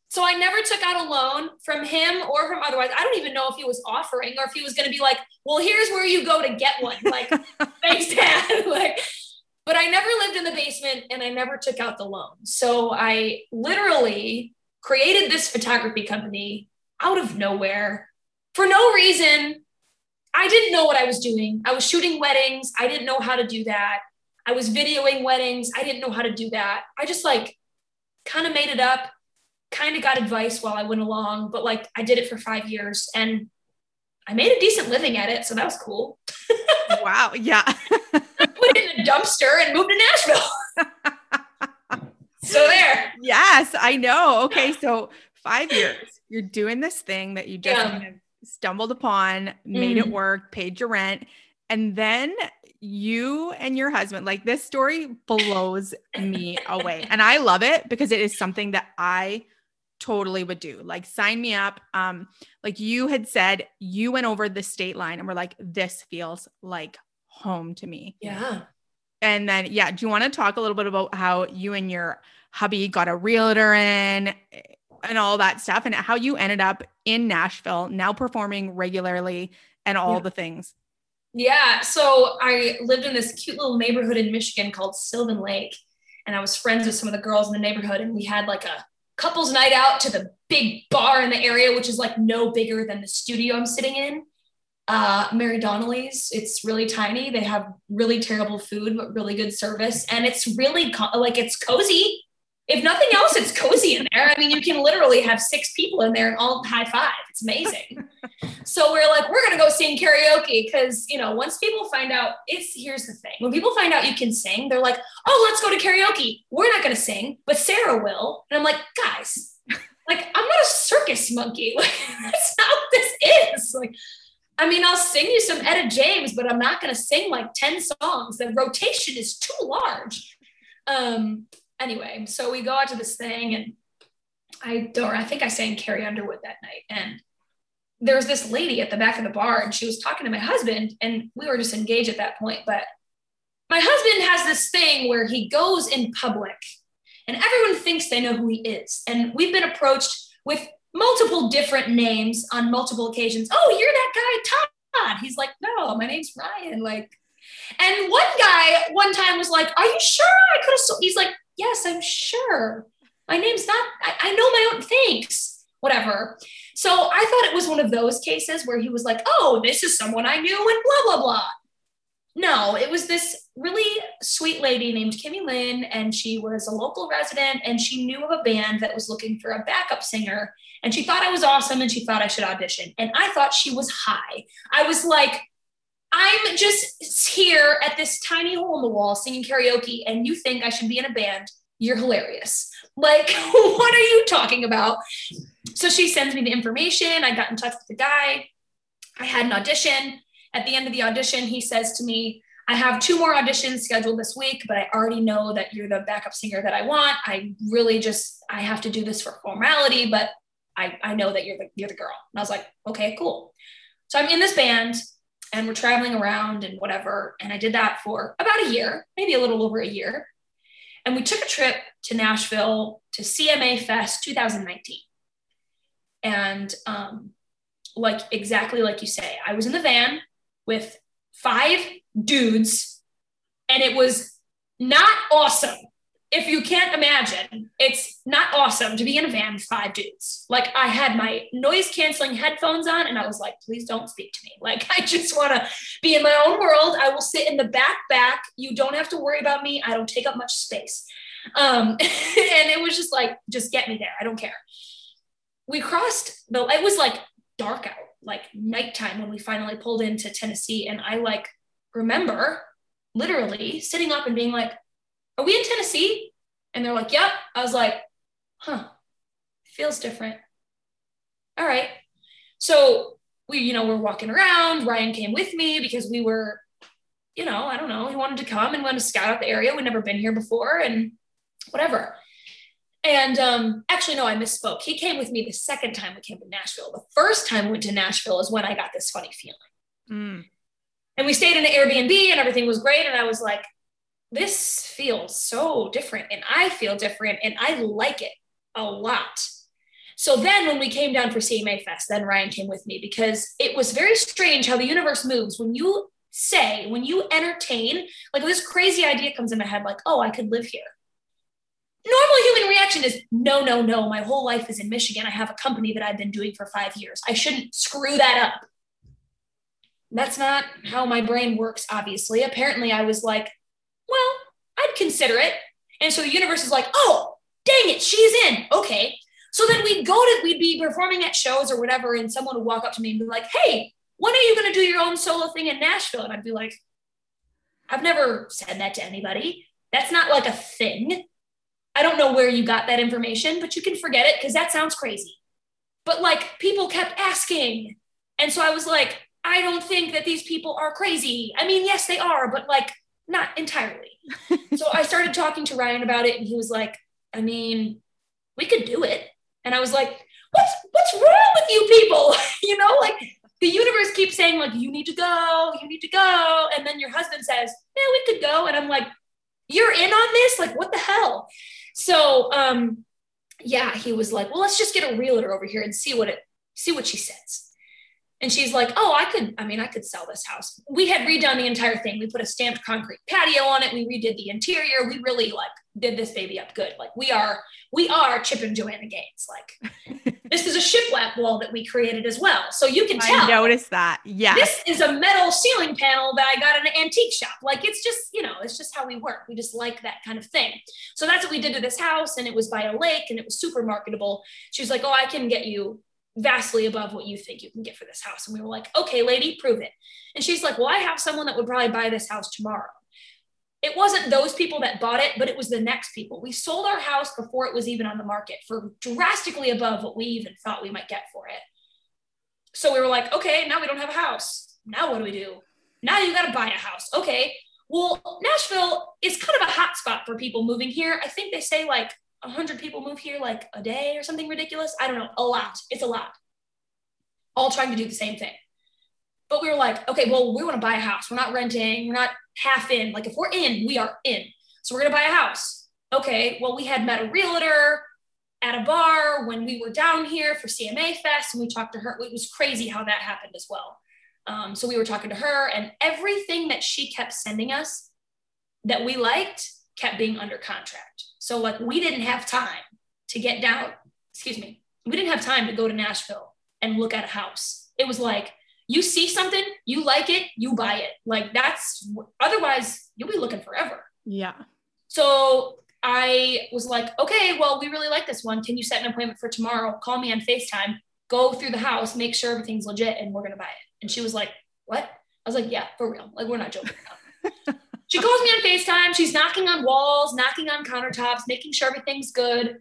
so I never took out a loan from him or from otherwise. I don't even know if he was offering or if he was going to be like, well, here's where you go to get one. Like, thanks, dad. like, but I never lived in the basement and I never took out the loan. So I literally created this photography company out of nowhere for no reason I didn't know what I was doing. I was shooting weddings. I didn't know how to do that. I was videoing weddings. I didn't know how to do that. I just like kind of made it up, kind of got advice while I went along, but like I did it for five years and I made a decent living at it. So that was cool. wow. Yeah. Put it in a dumpster and moved to Nashville. so there. Yes, I know. Okay. So five years, you're doing this thing that you just yeah. kind of stumbled upon, made mm. it work, paid your rent. And then you and your husband, like this story blows me away. And I love it because it is something that I totally would do. Like sign me up. Um, like you had said, you went over the state line and we're like, this feels like home to me. Yeah. And then, yeah, do you want to talk a little bit about how you and your hubby got a realtor in and all that stuff and how you ended up in Nashville, now performing regularly and all yeah. the things. Yeah. So I lived in this cute little neighborhood in Michigan called Sylvan Lake. And I was friends with some of the girls in the neighborhood. And we had like a couples night out to the big bar in the area, which is like no bigger than the studio I'm sitting in. Uh, Mary Donnelly's. It's really tiny. They have really terrible food, but really good service. And it's really co- like it's cozy if nothing else, it's cozy in there. I mean, you can literally have six people in there and all high five. It's amazing. so we're like, we're gonna go sing karaoke because you know, once people find out, it's here's the thing: when people find out you can sing, they're like, oh, let's go to karaoke. We're not gonna sing, but Sarah will. And I'm like, guys, like I'm not a circus monkey. Like that's not what this is. Like. I mean, I'll sing you some Etta James, but I'm not going to sing like 10 songs. The rotation is too large. Um, anyway, so we go out to this thing and I don't, I think I sang Carrie Underwood that night. And there was this lady at the back of the bar and she was talking to my husband and we were just engaged at that point. But my husband has this thing where he goes in public and everyone thinks they know who he is. And we've been approached with multiple different names on multiple occasions. Oh, you're that guy, Todd. He's like, no, my name's Ryan. Like, and one guy one time was like, Are you sure I could have? He's like, Yes, I'm sure. My name's not, I, I know my own. Thanks. whatever. So I thought it was one of those cases where he was like, oh, this is someone I knew and blah, blah, blah. No, it was this really sweet lady named Kimmy Lynn, and she was a local resident and she knew of a band that was looking for a backup singer. And she thought I was awesome and she thought I should audition. And I thought she was high. I was like, I'm just here at this tiny hole in the wall singing karaoke, and you think I should be in a band. You're hilarious. Like, what are you talking about? So she sends me the information. I got in touch with the guy. I had an audition. At the end of the audition, he says to me, I have two more auditions scheduled this week, but I already know that you're the backup singer that I want. I really just I have to do this for formality, but I, I know that you're the you're the girl. And I was like, okay, cool. So I'm in this band and we're traveling around and whatever. And I did that for about a year, maybe a little over a year. And we took a trip to Nashville to CMA Fest 2019. And um, like exactly like you say, I was in the van with five dudes, and it was not awesome. If you can't imagine, it's not awesome to be in a van with five dudes. Like I had my noise canceling headphones on, and I was like, please don't speak to me. Like I just want to be in my own world. I will sit in the back back. You don't have to worry about me. I don't take up much space. Um, and it was just like, just get me there. I don't care. We crossed the, it was like dark out, like nighttime when we finally pulled into Tennessee. And I like remember literally sitting up and being like, Are we in Tennessee? And they're like, Yep. I was like, Huh, feels different. All right. So we, you know, we're walking around. Ryan came with me because we were, you know, I don't know, he wanted to come and want to scout out the area. We'd never been here before and whatever. And um, actually, no, I misspoke. He came with me the second time we came to Nashville. The first time we went to Nashville is when I got this funny feeling. Mm. And we stayed in an Airbnb and everything was great. And I was like, this feels so different. And I feel different and I like it a lot. So then when we came down for CMA Fest, then Ryan came with me because it was very strange how the universe moves. When you say, when you entertain, like this crazy idea comes in my head, like, oh, I could live here normal human reaction is no, no, no. My whole life is in Michigan. I have a company that I've been doing for five years. I shouldn't screw that up. That's not how my brain works, obviously. Apparently, I was like, I'd consider it. And so the universe is like, oh, dang it, she's in. Okay. So then we'd go to, we'd be performing at shows or whatever, and someone would walk up to me and be like, hey, when are you going to do your own solo thing in Nashville? And I'd be like, I've never said that to anybody. That's not like a thing. I don't know where you got that information, but you can forget it because that sounds crazy. But like people kept asking. And so I was like, I don't think that these people are crazy. I mean, yes, they are, but like not entirely. So I started talking to Ryan about it, and he was like, I mean, we could do it. And I was like, what's what's wrong with you people? you know, like the universe keeps saying, like, you need to go, you need to go. And then your husband says, Yeah, we could go. And I'm like, you're in on this? Like, what the hell? So um, yeah, he was like, well, let's just get a realtor over here and see what it see what she says. And she's like, oh, I could, I mean, I could sell this house. We had redone the entire thing. We put a stamped concrete patio on it. We redid the interior. We really like did this baby up good. Like we are, we are Chip and Joanna Gaines. Like this is a shiplap wall that we created as well. So you can tell. I noticed that. Yeah. This is a metal ceiling panel that I got in an antique shop. Like it's just, you know, it's just how we work. We just like that kind of thing. So that's what we did to this house. And it was by a lake and it was super marketable. She was like, oh, I can get you vastly above what you think you can get for this house. And we were like, okay, lady, prove it. And she's like, well, I have someone that would probably buy this house tomorrow. It wasn't those people that bought it, but it was the next people. We sold our house before it was even on the market for drastically above what we even thought we might get for it. So we were like, okay, now we don't have a house. Now what do we do? Now you got to buy a house. Okay. Well, Nashville is kind of a hot spot for people moving here. I think they say like 100 people move here like a day or something ridiculous. I don't know, a lot. It's a lot. All trying to do the same thing. But we were like, okay, well, we want to buy a house. We're not renting. We're not half in. Like if we're in, we are in. So we're going to buy a house. Okay, well, we had met a realtor at a bar when we were down here for CMA Fest and we talked to her. It was crazy how that happened as well. Um, so we were talking to her and everything that she kept sending us that we liked kept being under contract. So like we didn't have time to get down, excuse me, we didn't have time to go to Nashville and look at a house. It was like, you see something, you like it, you buy it. Like that's otherwise you'll be looking forever. Yeah. So I was like, okay, well, we really like this one. Can you set an appointment for tomorrow? Call me on FaceTime, go through the house, make sure everything's legit, and we're gonna buy it. And she was like, What? I was like, Yeah, for real. Like, we're not joking she calls me on FaceTime. She's knocking on walls, knocking on countertops, making sure everything's good.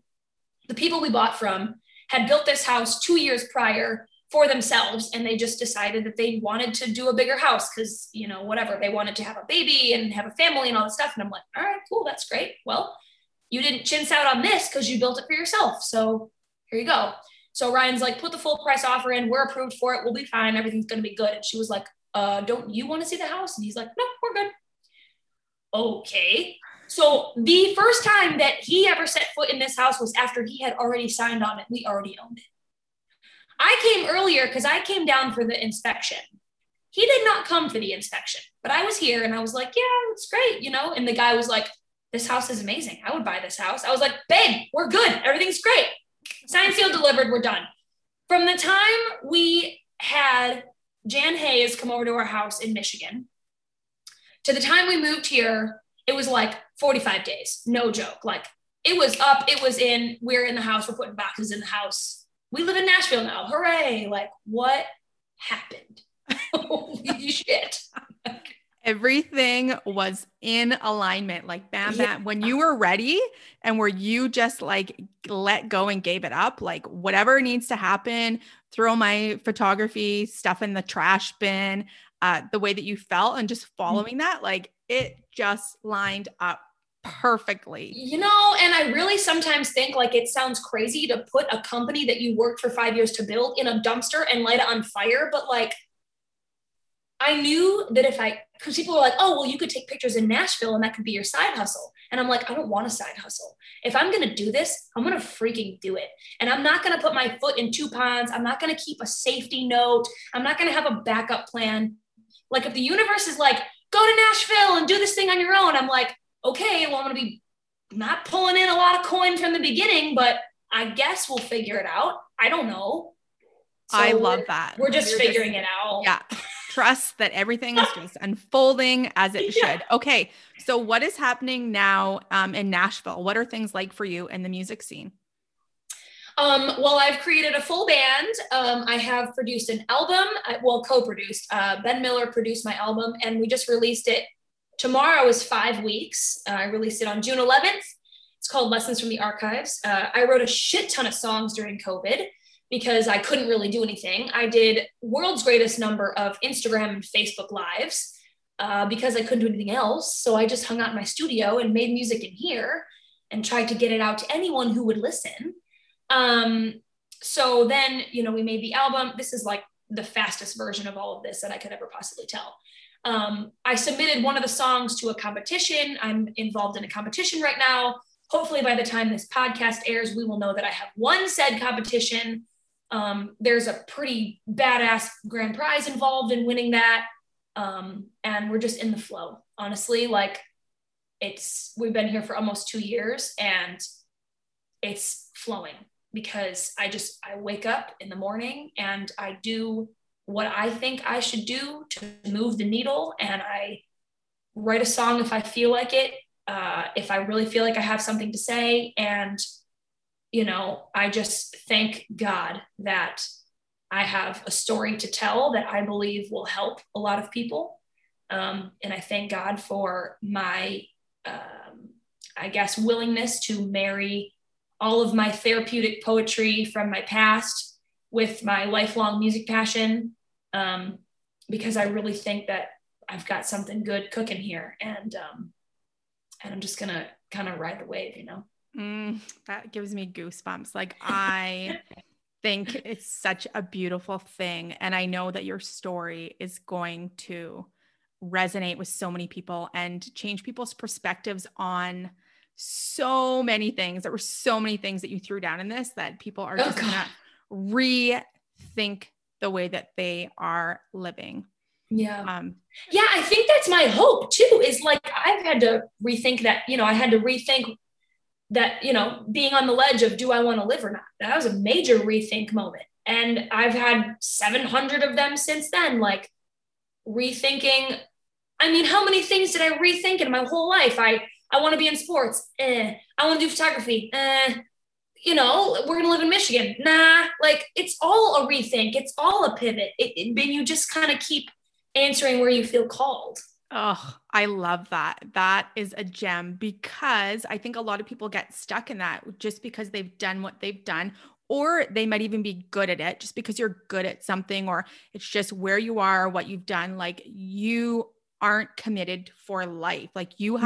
The people we bought from had built this house two years prior for themselves and they just decided that they wanted to do a bigger house because you know whatever. They wanted to have a baby and have a family and all this stuff and i'm like all right cool that's great. Well you didn't chintz out on this because you built it for yourself so here you go. So ryan's like put the full price offer in. We're approved for it. We'll be fine. Everything's going to be good. And she was like uh, don't you want to see the house? And he's like no we're good okay so the first time that he ever set foot in this house was after he had already signed on it we already owned it I came earlier because I came down for the inspection. He did not come for the inspection, but I was here and I was like, yeah, it's great, you know? And the guy was like, this house is amazing. I would buy this house. I was like, babe, we're good. Everything's great. Signed, sealed, delivered. We're done. From the time we had Jan Hayes come over to our house in Michigan to the time we moved here, it was like 45 days. No joke. Like it was up, it was in, we're in the house, we're putting boxes in the house we live in Nashville now. Hooray. Like, what happened? Holy shit. Everything was in alignment, like bam, bam. Yeah. When you were ready and where you just like let go and gave it up, like whatever needs to happen, throw my photography stuff in the trash bin, uh, the way that you felt and just mm-hmm. following that, like it just lined up perfectly. You know, and I really sometimes think like it sounds crazy to put a company that you worked for five years to build in a dumpster and light it on fire, but like I knew that if I, because people were like, oh, well, you could take pictures in Nashville and that could be your side hustle. And I'm like, I don't want a side hustle. If I'm going to do this, I'm going to freaking do it. And I'm not going to put my foot in two ponds. I'm not going to keep a safety note. I'm not going to have a backup plan. Like, if the universe is like, go to Nashville and do this thing on your own, I'm like, okay, well, I'm going to be not pulling in a lot of coin from the beginning, but I guess we'll figure it out. I don't know. So I love that. We're just You're figuring just, it out. Yeah. Trust that everything is just unfolding as it yeah. should. Okay. So, what is happening now um, in Nashville? What are things like for you in the music scene? Um, well, I've created a full band. Um, I have produced an album, well, co produced. Uh, ben Miller produced my album, and we just released it Tomorrow is five weeks. Uh, I released it on June 11th. It's called Lessons from the Archives. Uh, I wrote a shit ton of songs during COVID because I couldn't really do anything. I did world's greatest number of Instagram and Facebook lives uh, because I couldn't do anything else. So I just hung out in my studio and made music in here and tried to get it out to anyone who would listen. Um, so then, you know, we made the album. This is like the fastest version of all of this that I could ever possibly tell. Um, I submitted one of the songs to a competition. I'm involved in a competition right now. Hopefully, by the time this podcast airs, we will know that I have won said competition. Um, there's a pretty badass grand prize involved in winning that. Um, and we're just in the flow, honestly. Like, it's, we've been here for almost two years and it's flowing because I just, I wake up in the morning and I do what I think I should do to move the needle. And I write a song if I feel like it, uh, if I really feel like I have something to say. And, you know, I just thank God that I have a story to tell that I believe will help a lot of people. Um, and I thank God for my, um, I guess, willingness to marry all of my therapeutic poetry from my past with my lifelong music passion um, because I really think that I've got something good cooking here and um, and I'm just gonna kind of ride the wave, you know. Mm, that gives me goosebumps. Like I think it's such a beautiful thing, and I know that your story is going to resonate with so many people and change people's perspectives on so many things. There were so many things that you threw down in this that people are oh, just gonna rethink the way that they are living. Yeah. Um, yeah, I think that's my hope too, is like I've had to rethink that, you know, I had to rethink that, you know, being on the ledge of do I want to live or not? That was a major rethink moment. And I've had 700 of them since then, like rethinking. I mean, how many things did I rethink in my whole life? I I want to be in sports. Eh. I want to do photography. Eh. You know, we're gonna live in Michigan. Nah, like it's all a rethink. It's all a pivot. It, it, and you just kind of keep answering where you feel called. Oh, I love that. That is a gem because I think a lot of people get stuck in that just because they've done what they've done, or they might even be good at it just because you're good at something, or it's just where you are, what you've done. Like you aren't committed for life. Like you mm-hmm.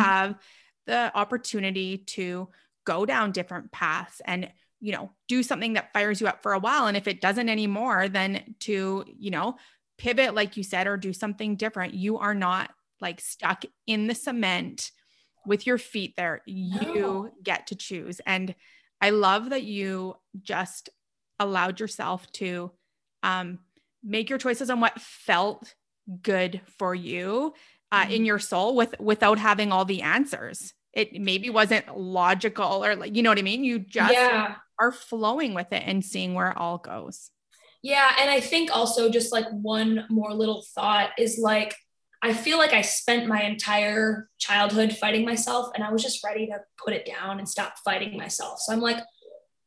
The opportunity to go down different paths and you know do something that fires you up for a while and if it doesn't anymore then to you know pivot like you said or do something different you are not like stuck in the cement with your feet there. You get to choose. And I love that you just allowed yourself to um, make your choices on what felt good for you uh, mm-hmm. in your soul with without having all the answers. It maybe wasn't logical or like you know what I mean. You just yeah. are flowing with it and seeing where it all goes. Yeah, and I think also just like one more little thought is like I feel like I spent my entire childhood fighting myself and I was just ready to put it down and stop fighting myself. So I'm like,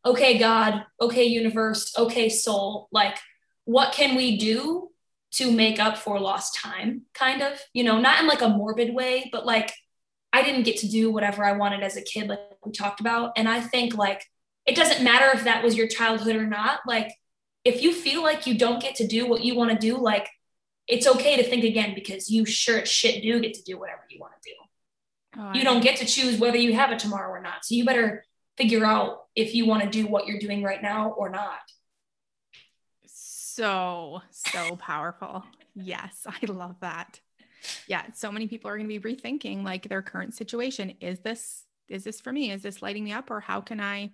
okay, God, okay, universe, okay, soul, like, what can we do to make up for lost time? Kind of, you know, not in like a morbid way, but like, I didn't get to do whatever I wanted as a kid, like we talked about. And I think like, it doesn't matter if that was your childhood or not. Like, if you feel like you don't get to do what you want to do, like, it's okay to think again because you sure shit do get to do whatever you want to do. Oh, you don't get to choose whether you have it tomorrow or not. So you better figure out if you want to do what you're doing right now or not. So, so powerful. Yes, I love that. Yeah, so many people are going to be rethinking like their current situation. Is this is this for me? Is this lighting me up or how can I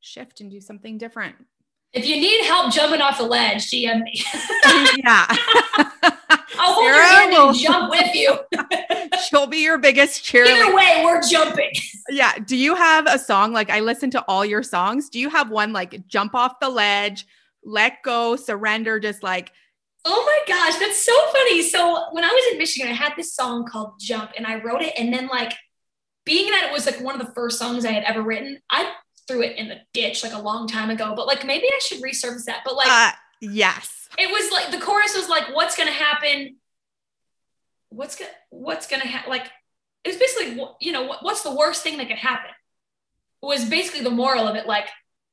shift and do something different? If you need help jumping off the ledge, DM me. yeah. I'll hold Sarah your hand will, and jump with you. she'll be your biggest cheerleader. Either way, we're jumping. Yeah. Do you have a song? Like I listen to all your songs. Do you have one like jump off the ledge, let go, surrender, just like Oh my gosh, that's so funny. So when I was in Michigan, I had this song called Jump and I wrote it. And then like being that it was like one of the first songs I had ever written, I threw it in the ditch like a long time ago, but like maybe I should resurface that. But like, uh, yes, it was like the chorus was like, "What's gonna happen? What's gonna What's gonna happen?" Like, it was basically, you know, what's the worst thing that could happen? It was basically the moral of it. Like,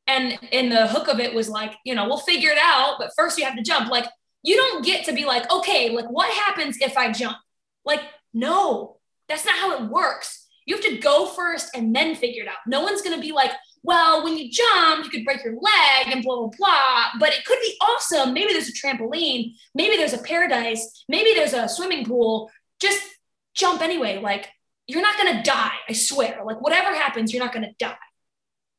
and in the hook of it was like, you know, we'll figure it out, but first you have to jump. Like, you don't get to be like, okay, like what happens if I jump? Like, no, that's not how it works. You have to go first and then figure it out. No one's going to be like, well, when you jump, you could break your leg and blah, blah, blah. But it could be awesome. Maybe there's a trampoline. Maybe there's a paradise. Maybe there's a swimming pool. Just jump anyway. Like, you're not going to die. I swear. Like, whatever happens, you're not going to die.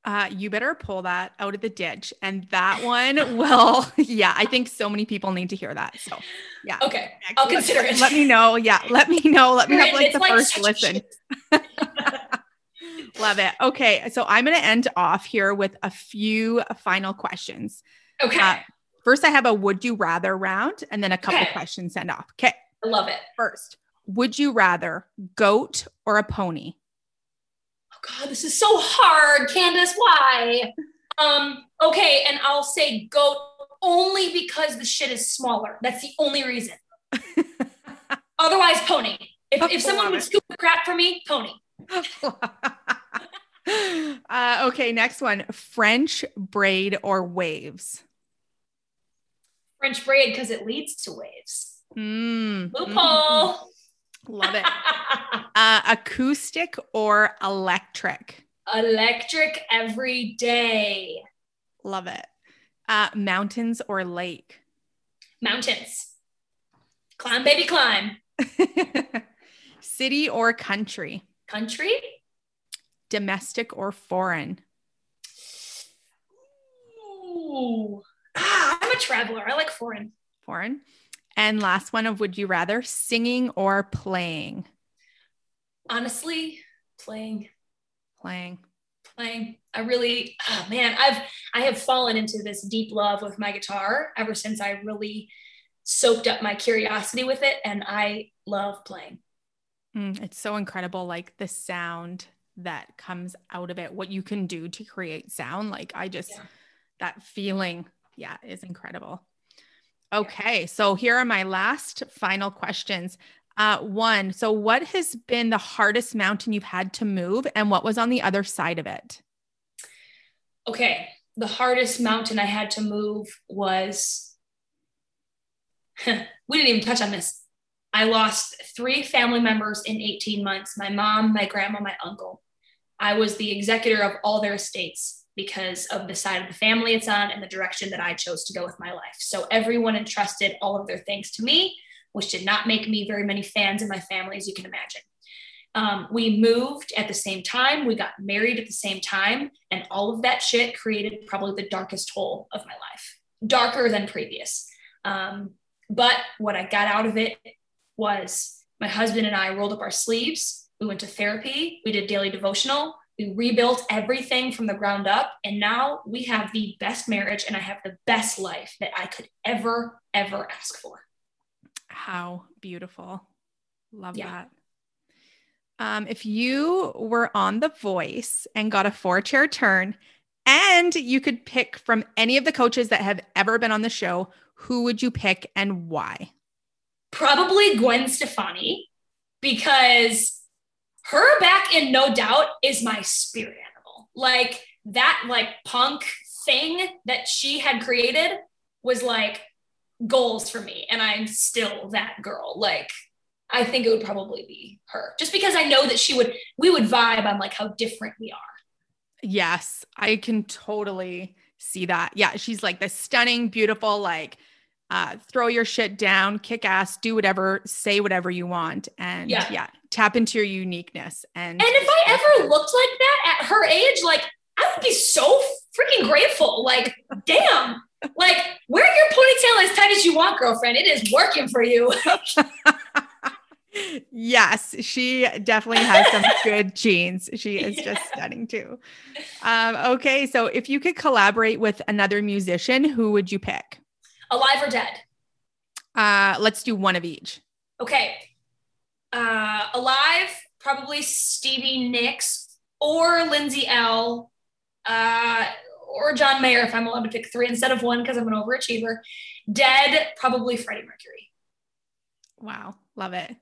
Uh, you better pull that out of the ditch. And that one will, yeah, I think so many people need to hear that. So, yeah. Okay. I'll consider it. Let me know. Yeah. Let me know. Let me have like it's the like first listen. Love it. Okay. So I'm going to end off here with a few final questions. Okay. Uh, first, I have a would you rather round and then a couple okay. questions send off. Okay. I love it. First, would you rather goat or a pony? Oh God, this is so hard, Candace. Why? Um, okay, and I'll say goat only because the shit is smaller. That's the only reason. Otherwise, pony. If, if someone would scoop the crap for me, pony. uh, okay, next one French braid or waves? French braid because it leads to waves. Mm. Loophole. Mm. Love it. uh, acoustic or electric? Electric every day. Love it. Uh, mountains or lake? Mountains. Climb, baby, climb. City or country? Country domestic or foreign? Ooh. Ah, I'm a traveler. I like foreign. Foreign. And last one of would you rather singing or playing? Honestly, playing. Playing. playing. I really, oh man, I've I have fallen into this deep love with my guitar ever since I really soaked up my curiosity with it, and I love playing. Mm, it's so incredible, like the sound that comes out of it, what you can do to create sound. Like I just yeah. that feeling, yeah, is incredible. Okay, yeah. so here are my last final questions. Uh, one, so what has been the hardest mountain you've had to move, and what was on the other side of it? Okay, the hardest mountain I had to move was we didn't even touch on this. I lost three family members in 18 months my mom, my grandma, my uncle. I was the executor of all their estates because of the side of the family it's on and the direction that I chose to go with my life. So everyone entrusted all of their things to me, which did not make me very many fans in my family, as you can imagine. Um, we moved at the same time, we got married at the same time, and all of that shit created probably the darkest hole of my life, darker than previous. Um, but what I got out of it was my husband and I rolled up our sleeves. We went to therapy, we did daily devotional, we rebuilt everything from the ground up. And now we have the best marriage and I have the best life that I could ever, ever ask for. How beautiful. Love yeah. that. Um, if you were on The Voice and got a four chair turn, and you could pick from any of the coaches that have ever been on the show, who would you pick and why? Probably Gwen Stefani, because her back in No Doubt is my spirit animal. Like that, like punk thing that she had created was like goals for me. And I'm still that girl. Like, I think it would probably be her just because I know that she would, we would vibe on like how different we are. Yes, I can totally see that. Yeah, she's like the stunning, beautiful, like uh, throw your shit down, kick ass, do whatever, say whatever you want, and yeah. yeah, tap into your uniqueness. And and if I ever looked like that at her age, like I would be so freaking grateful. Like, damn, like wear your ponytail as tight as you want, girlfriend. It is working for you. yes, she definitely has some good genes. She is yeah. just stunning too. Um, okay, so if you could collaborate with another musician, who would you pick? Alive or dead? Uh, let's do one of each. Okay. Uh, alive, probably Stevie Nicks or Lindsay Ell, uh, or John Mayer if I'm allowed to pick three instead of one because I'm an overachiever. Dead, probably Freddie Mercury. Wow, love it.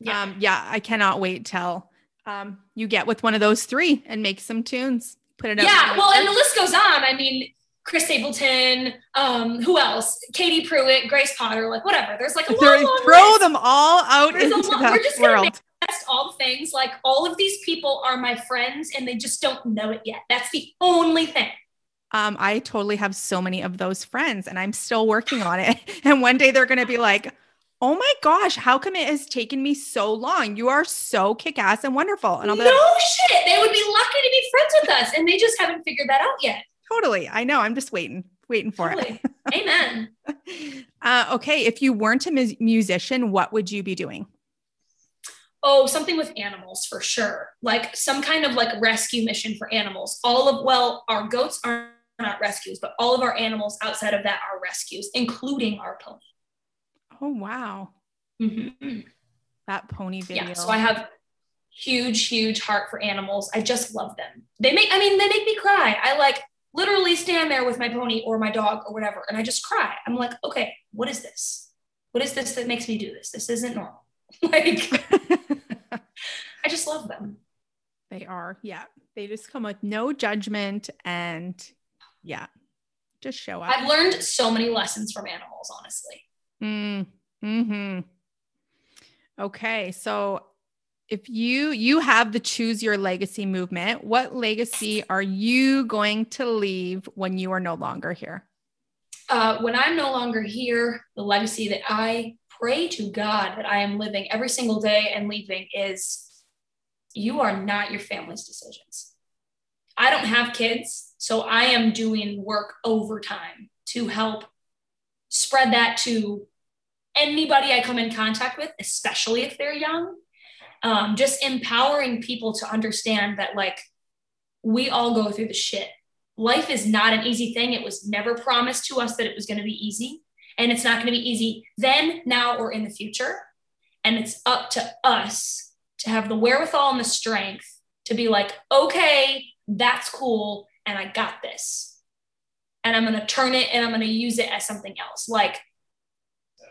Yeah. Um, yeah, I cannot wait till um, you get with one of those three and make some tunes. Put it out. Yeah, well, and the list goes on. I mean, Chris Stapleton, um, who else? Katie Pruitt, Grace Potter, like whatever. There's like a long, long throw list. them all out There's into long, the world. Just all the things. Like all of these people are my friends, and they just don't know it yet. That's the only thing. Um, I totally have so many of those friends, and I'm still working on it. And one day they're going to be like, "Oh my gosh, how come it has taken me so long? You are so kick-ass and wonderful." And I'll be no like, shit, they would be lucky to be friends with us, and they just haven't figured that out yet. Totally. I know. I'm just waiting, waiting for totally. it. Amen. uh, okay. If you weren't a mu- musician, what would you be doing? Oh, something with animals for sure. Like some kind of like rescue mission for animals. All of, well, our goats are not rescues, but all of our animals outside of that are rescues, including our pony. Oh, wow. Mm-hmm. That pony video. Yeah. So I have huge, huge heart for animals. I just love them. They make, I mean, they make me cry. I like, literally stand there with my pony or my dog or whatever and I just cry. I'm like, okay, what is this? What is this that makes me do this? This isn't normal. like I just love them. They are. Yeah. They just come with no judgment and yeah, just show up. I've learned so many lessons from animals, honestly. Mm, hmm Okay. So if you you have the choose your legacy movement what legacy are you going to leave when you are no longer here? Uh, when i'm no longer here the legacy that i pray to god that i am living every single day and leaving is you are not your family's decisions. I don't have kids so i am doing work overtime to help spread that to anybody i come in contact with especially if they're young um, just empowering people to understand that like we all go through the shit. Life is not an easy thing. It was never promised to us that it was going to be easy. And it's not going to be easy then, now, or in the future. And it's up to us to have the wherewithal and the strength to be like, okay, that's cool. And I got this. And I'm going to turn it and I'm going to use it as something else. Like,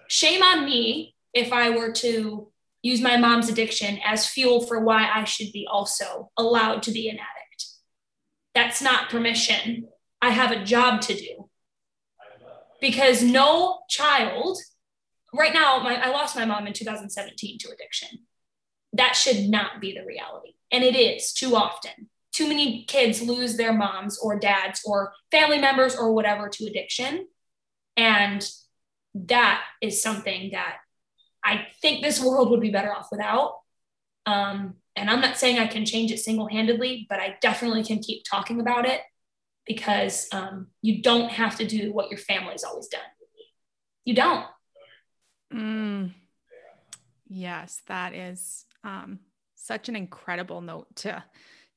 shame on me if I were to use my mom's addiction as fuel for why I should be also allowed to be an addict. That's not permission. I have a job to do. Because no child, right now, my, I lost my mom in 2017 to addiction. That should not be the reality. And it is too often. Too many kids lose their moms or dads or family members or whatever to addiction. And that is something that I think this world would be better off without. Um, and I'm not saying I can change it single handedly, but I definitely can keep talking about it because um, you don't have to do what your family's always done. You don't. Mm. Yes, that is um, such an incredible note to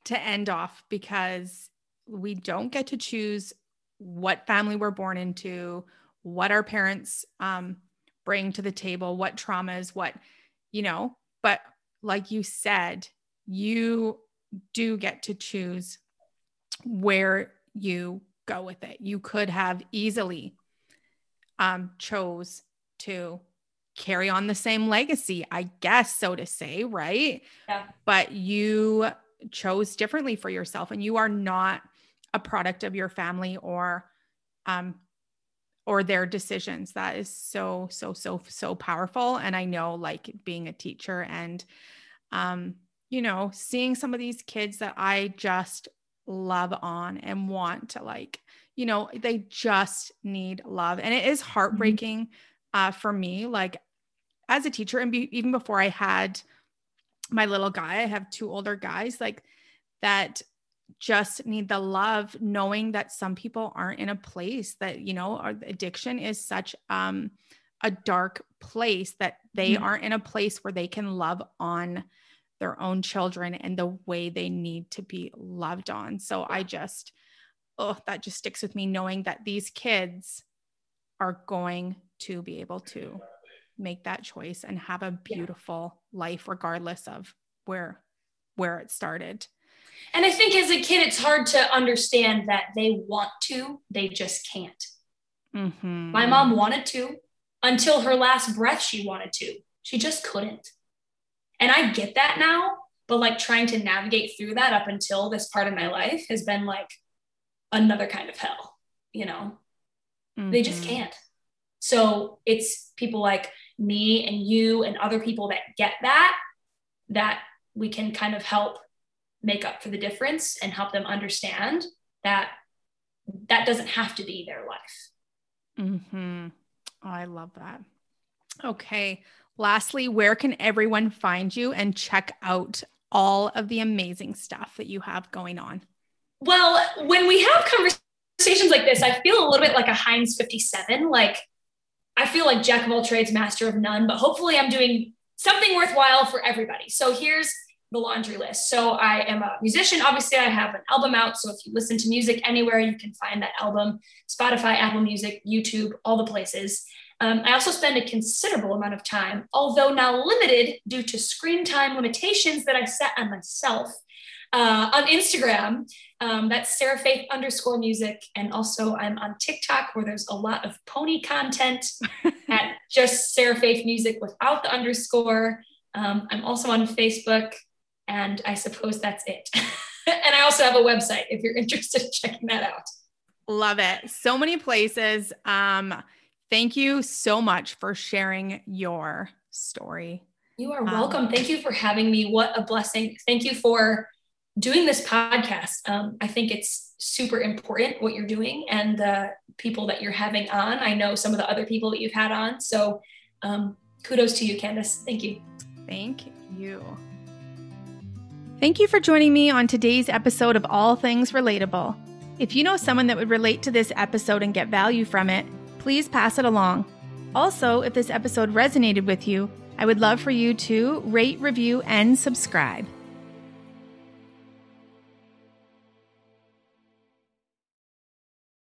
to end off because we don't get to choose what family we're born into, what our parents um, bring to the table, what traumas, what, you know, but like you said, you do get to choose where you go with it. You could have easily um, chose to carry on the same legacy, I guess, so to say, right? Yeah. But you chose differently for yourself and you are not a product of your family or um, or their decisions that is so so so so powerful and i know like being a teacher and um you know seeing some of these kids that i just love on and want to like you know they just need love and it is mm-hmm. heartbreaking mm-hmm. uh for me like as a teacher and be, even before i had my little guy i have two older guys like that just need the love knowing that some people aren't in a place that you know our addiction is such um a dark place that they mm-hmm. aren't in a place where they can love on their own children and the way they need to be loved on so i just oh that just sticks with me knowing that these kids are going to be able to make that choice and have a beautiful yeah. life regardless of where where it started and I think as a kid, it's hard to understand that they want to, they just can't. Mm-hmm. My mom wanted to until her last breath, she wanted to. She just couldn't. And I get that now, but like trying to navigate through that up until this part of my life has been like another kind of hell, you know? Mm-hmm. They just mm-hmm. can't. So it's people like me and you and other people that get that, that we can kind of help make up for the difference and help them understand that that doesn't have to be their life. Hmm. Oh, I love that. Okay. Lastly, where can everyone find you and check out all of the amazing stuff that you have going on? Well, when we have conversations like this, I feel a little bit like a Heinz 57. Like, I feel like jack of all trades, master of none, but hopefully I'm doing something worthwhile for everybody. So here's the laundry list. So I am a musician. Obviously, I have an album out. So if you listen to music anywhere, you can find that album Spotify, Apple Music, YouTube, all the places. Um, I also spend a considerable amount of time, although now limited due to screen time limitations that I set on myself, uh, on Instagram. Um, that's Sarah Faith underscore music. And also, I'm on TikTok where there's a lot of pony content at just Sarah Faith music without the underscore. Um, I'm also on Facebook. And I suppose that's it. and I also have a website if you're interested in checking that out. Love it. So many places. Um, thank you so much for sharing your story. You are welcome. Um, thank you for having me. What a blessing. Thank you for doing this podcast. Um, I think it's super important what you're doing and the people that you're having on. I know some of the other people that you've had on. So um, kudos to you, Candace. Thank you. Thank you. Thank you for joining me on today's episode of All Things Relatable. If you know someone that would relate to this episode and get value from it, please pass it along. Also, if this episode resonated with you, I would love for you to rate, review, and subscribe.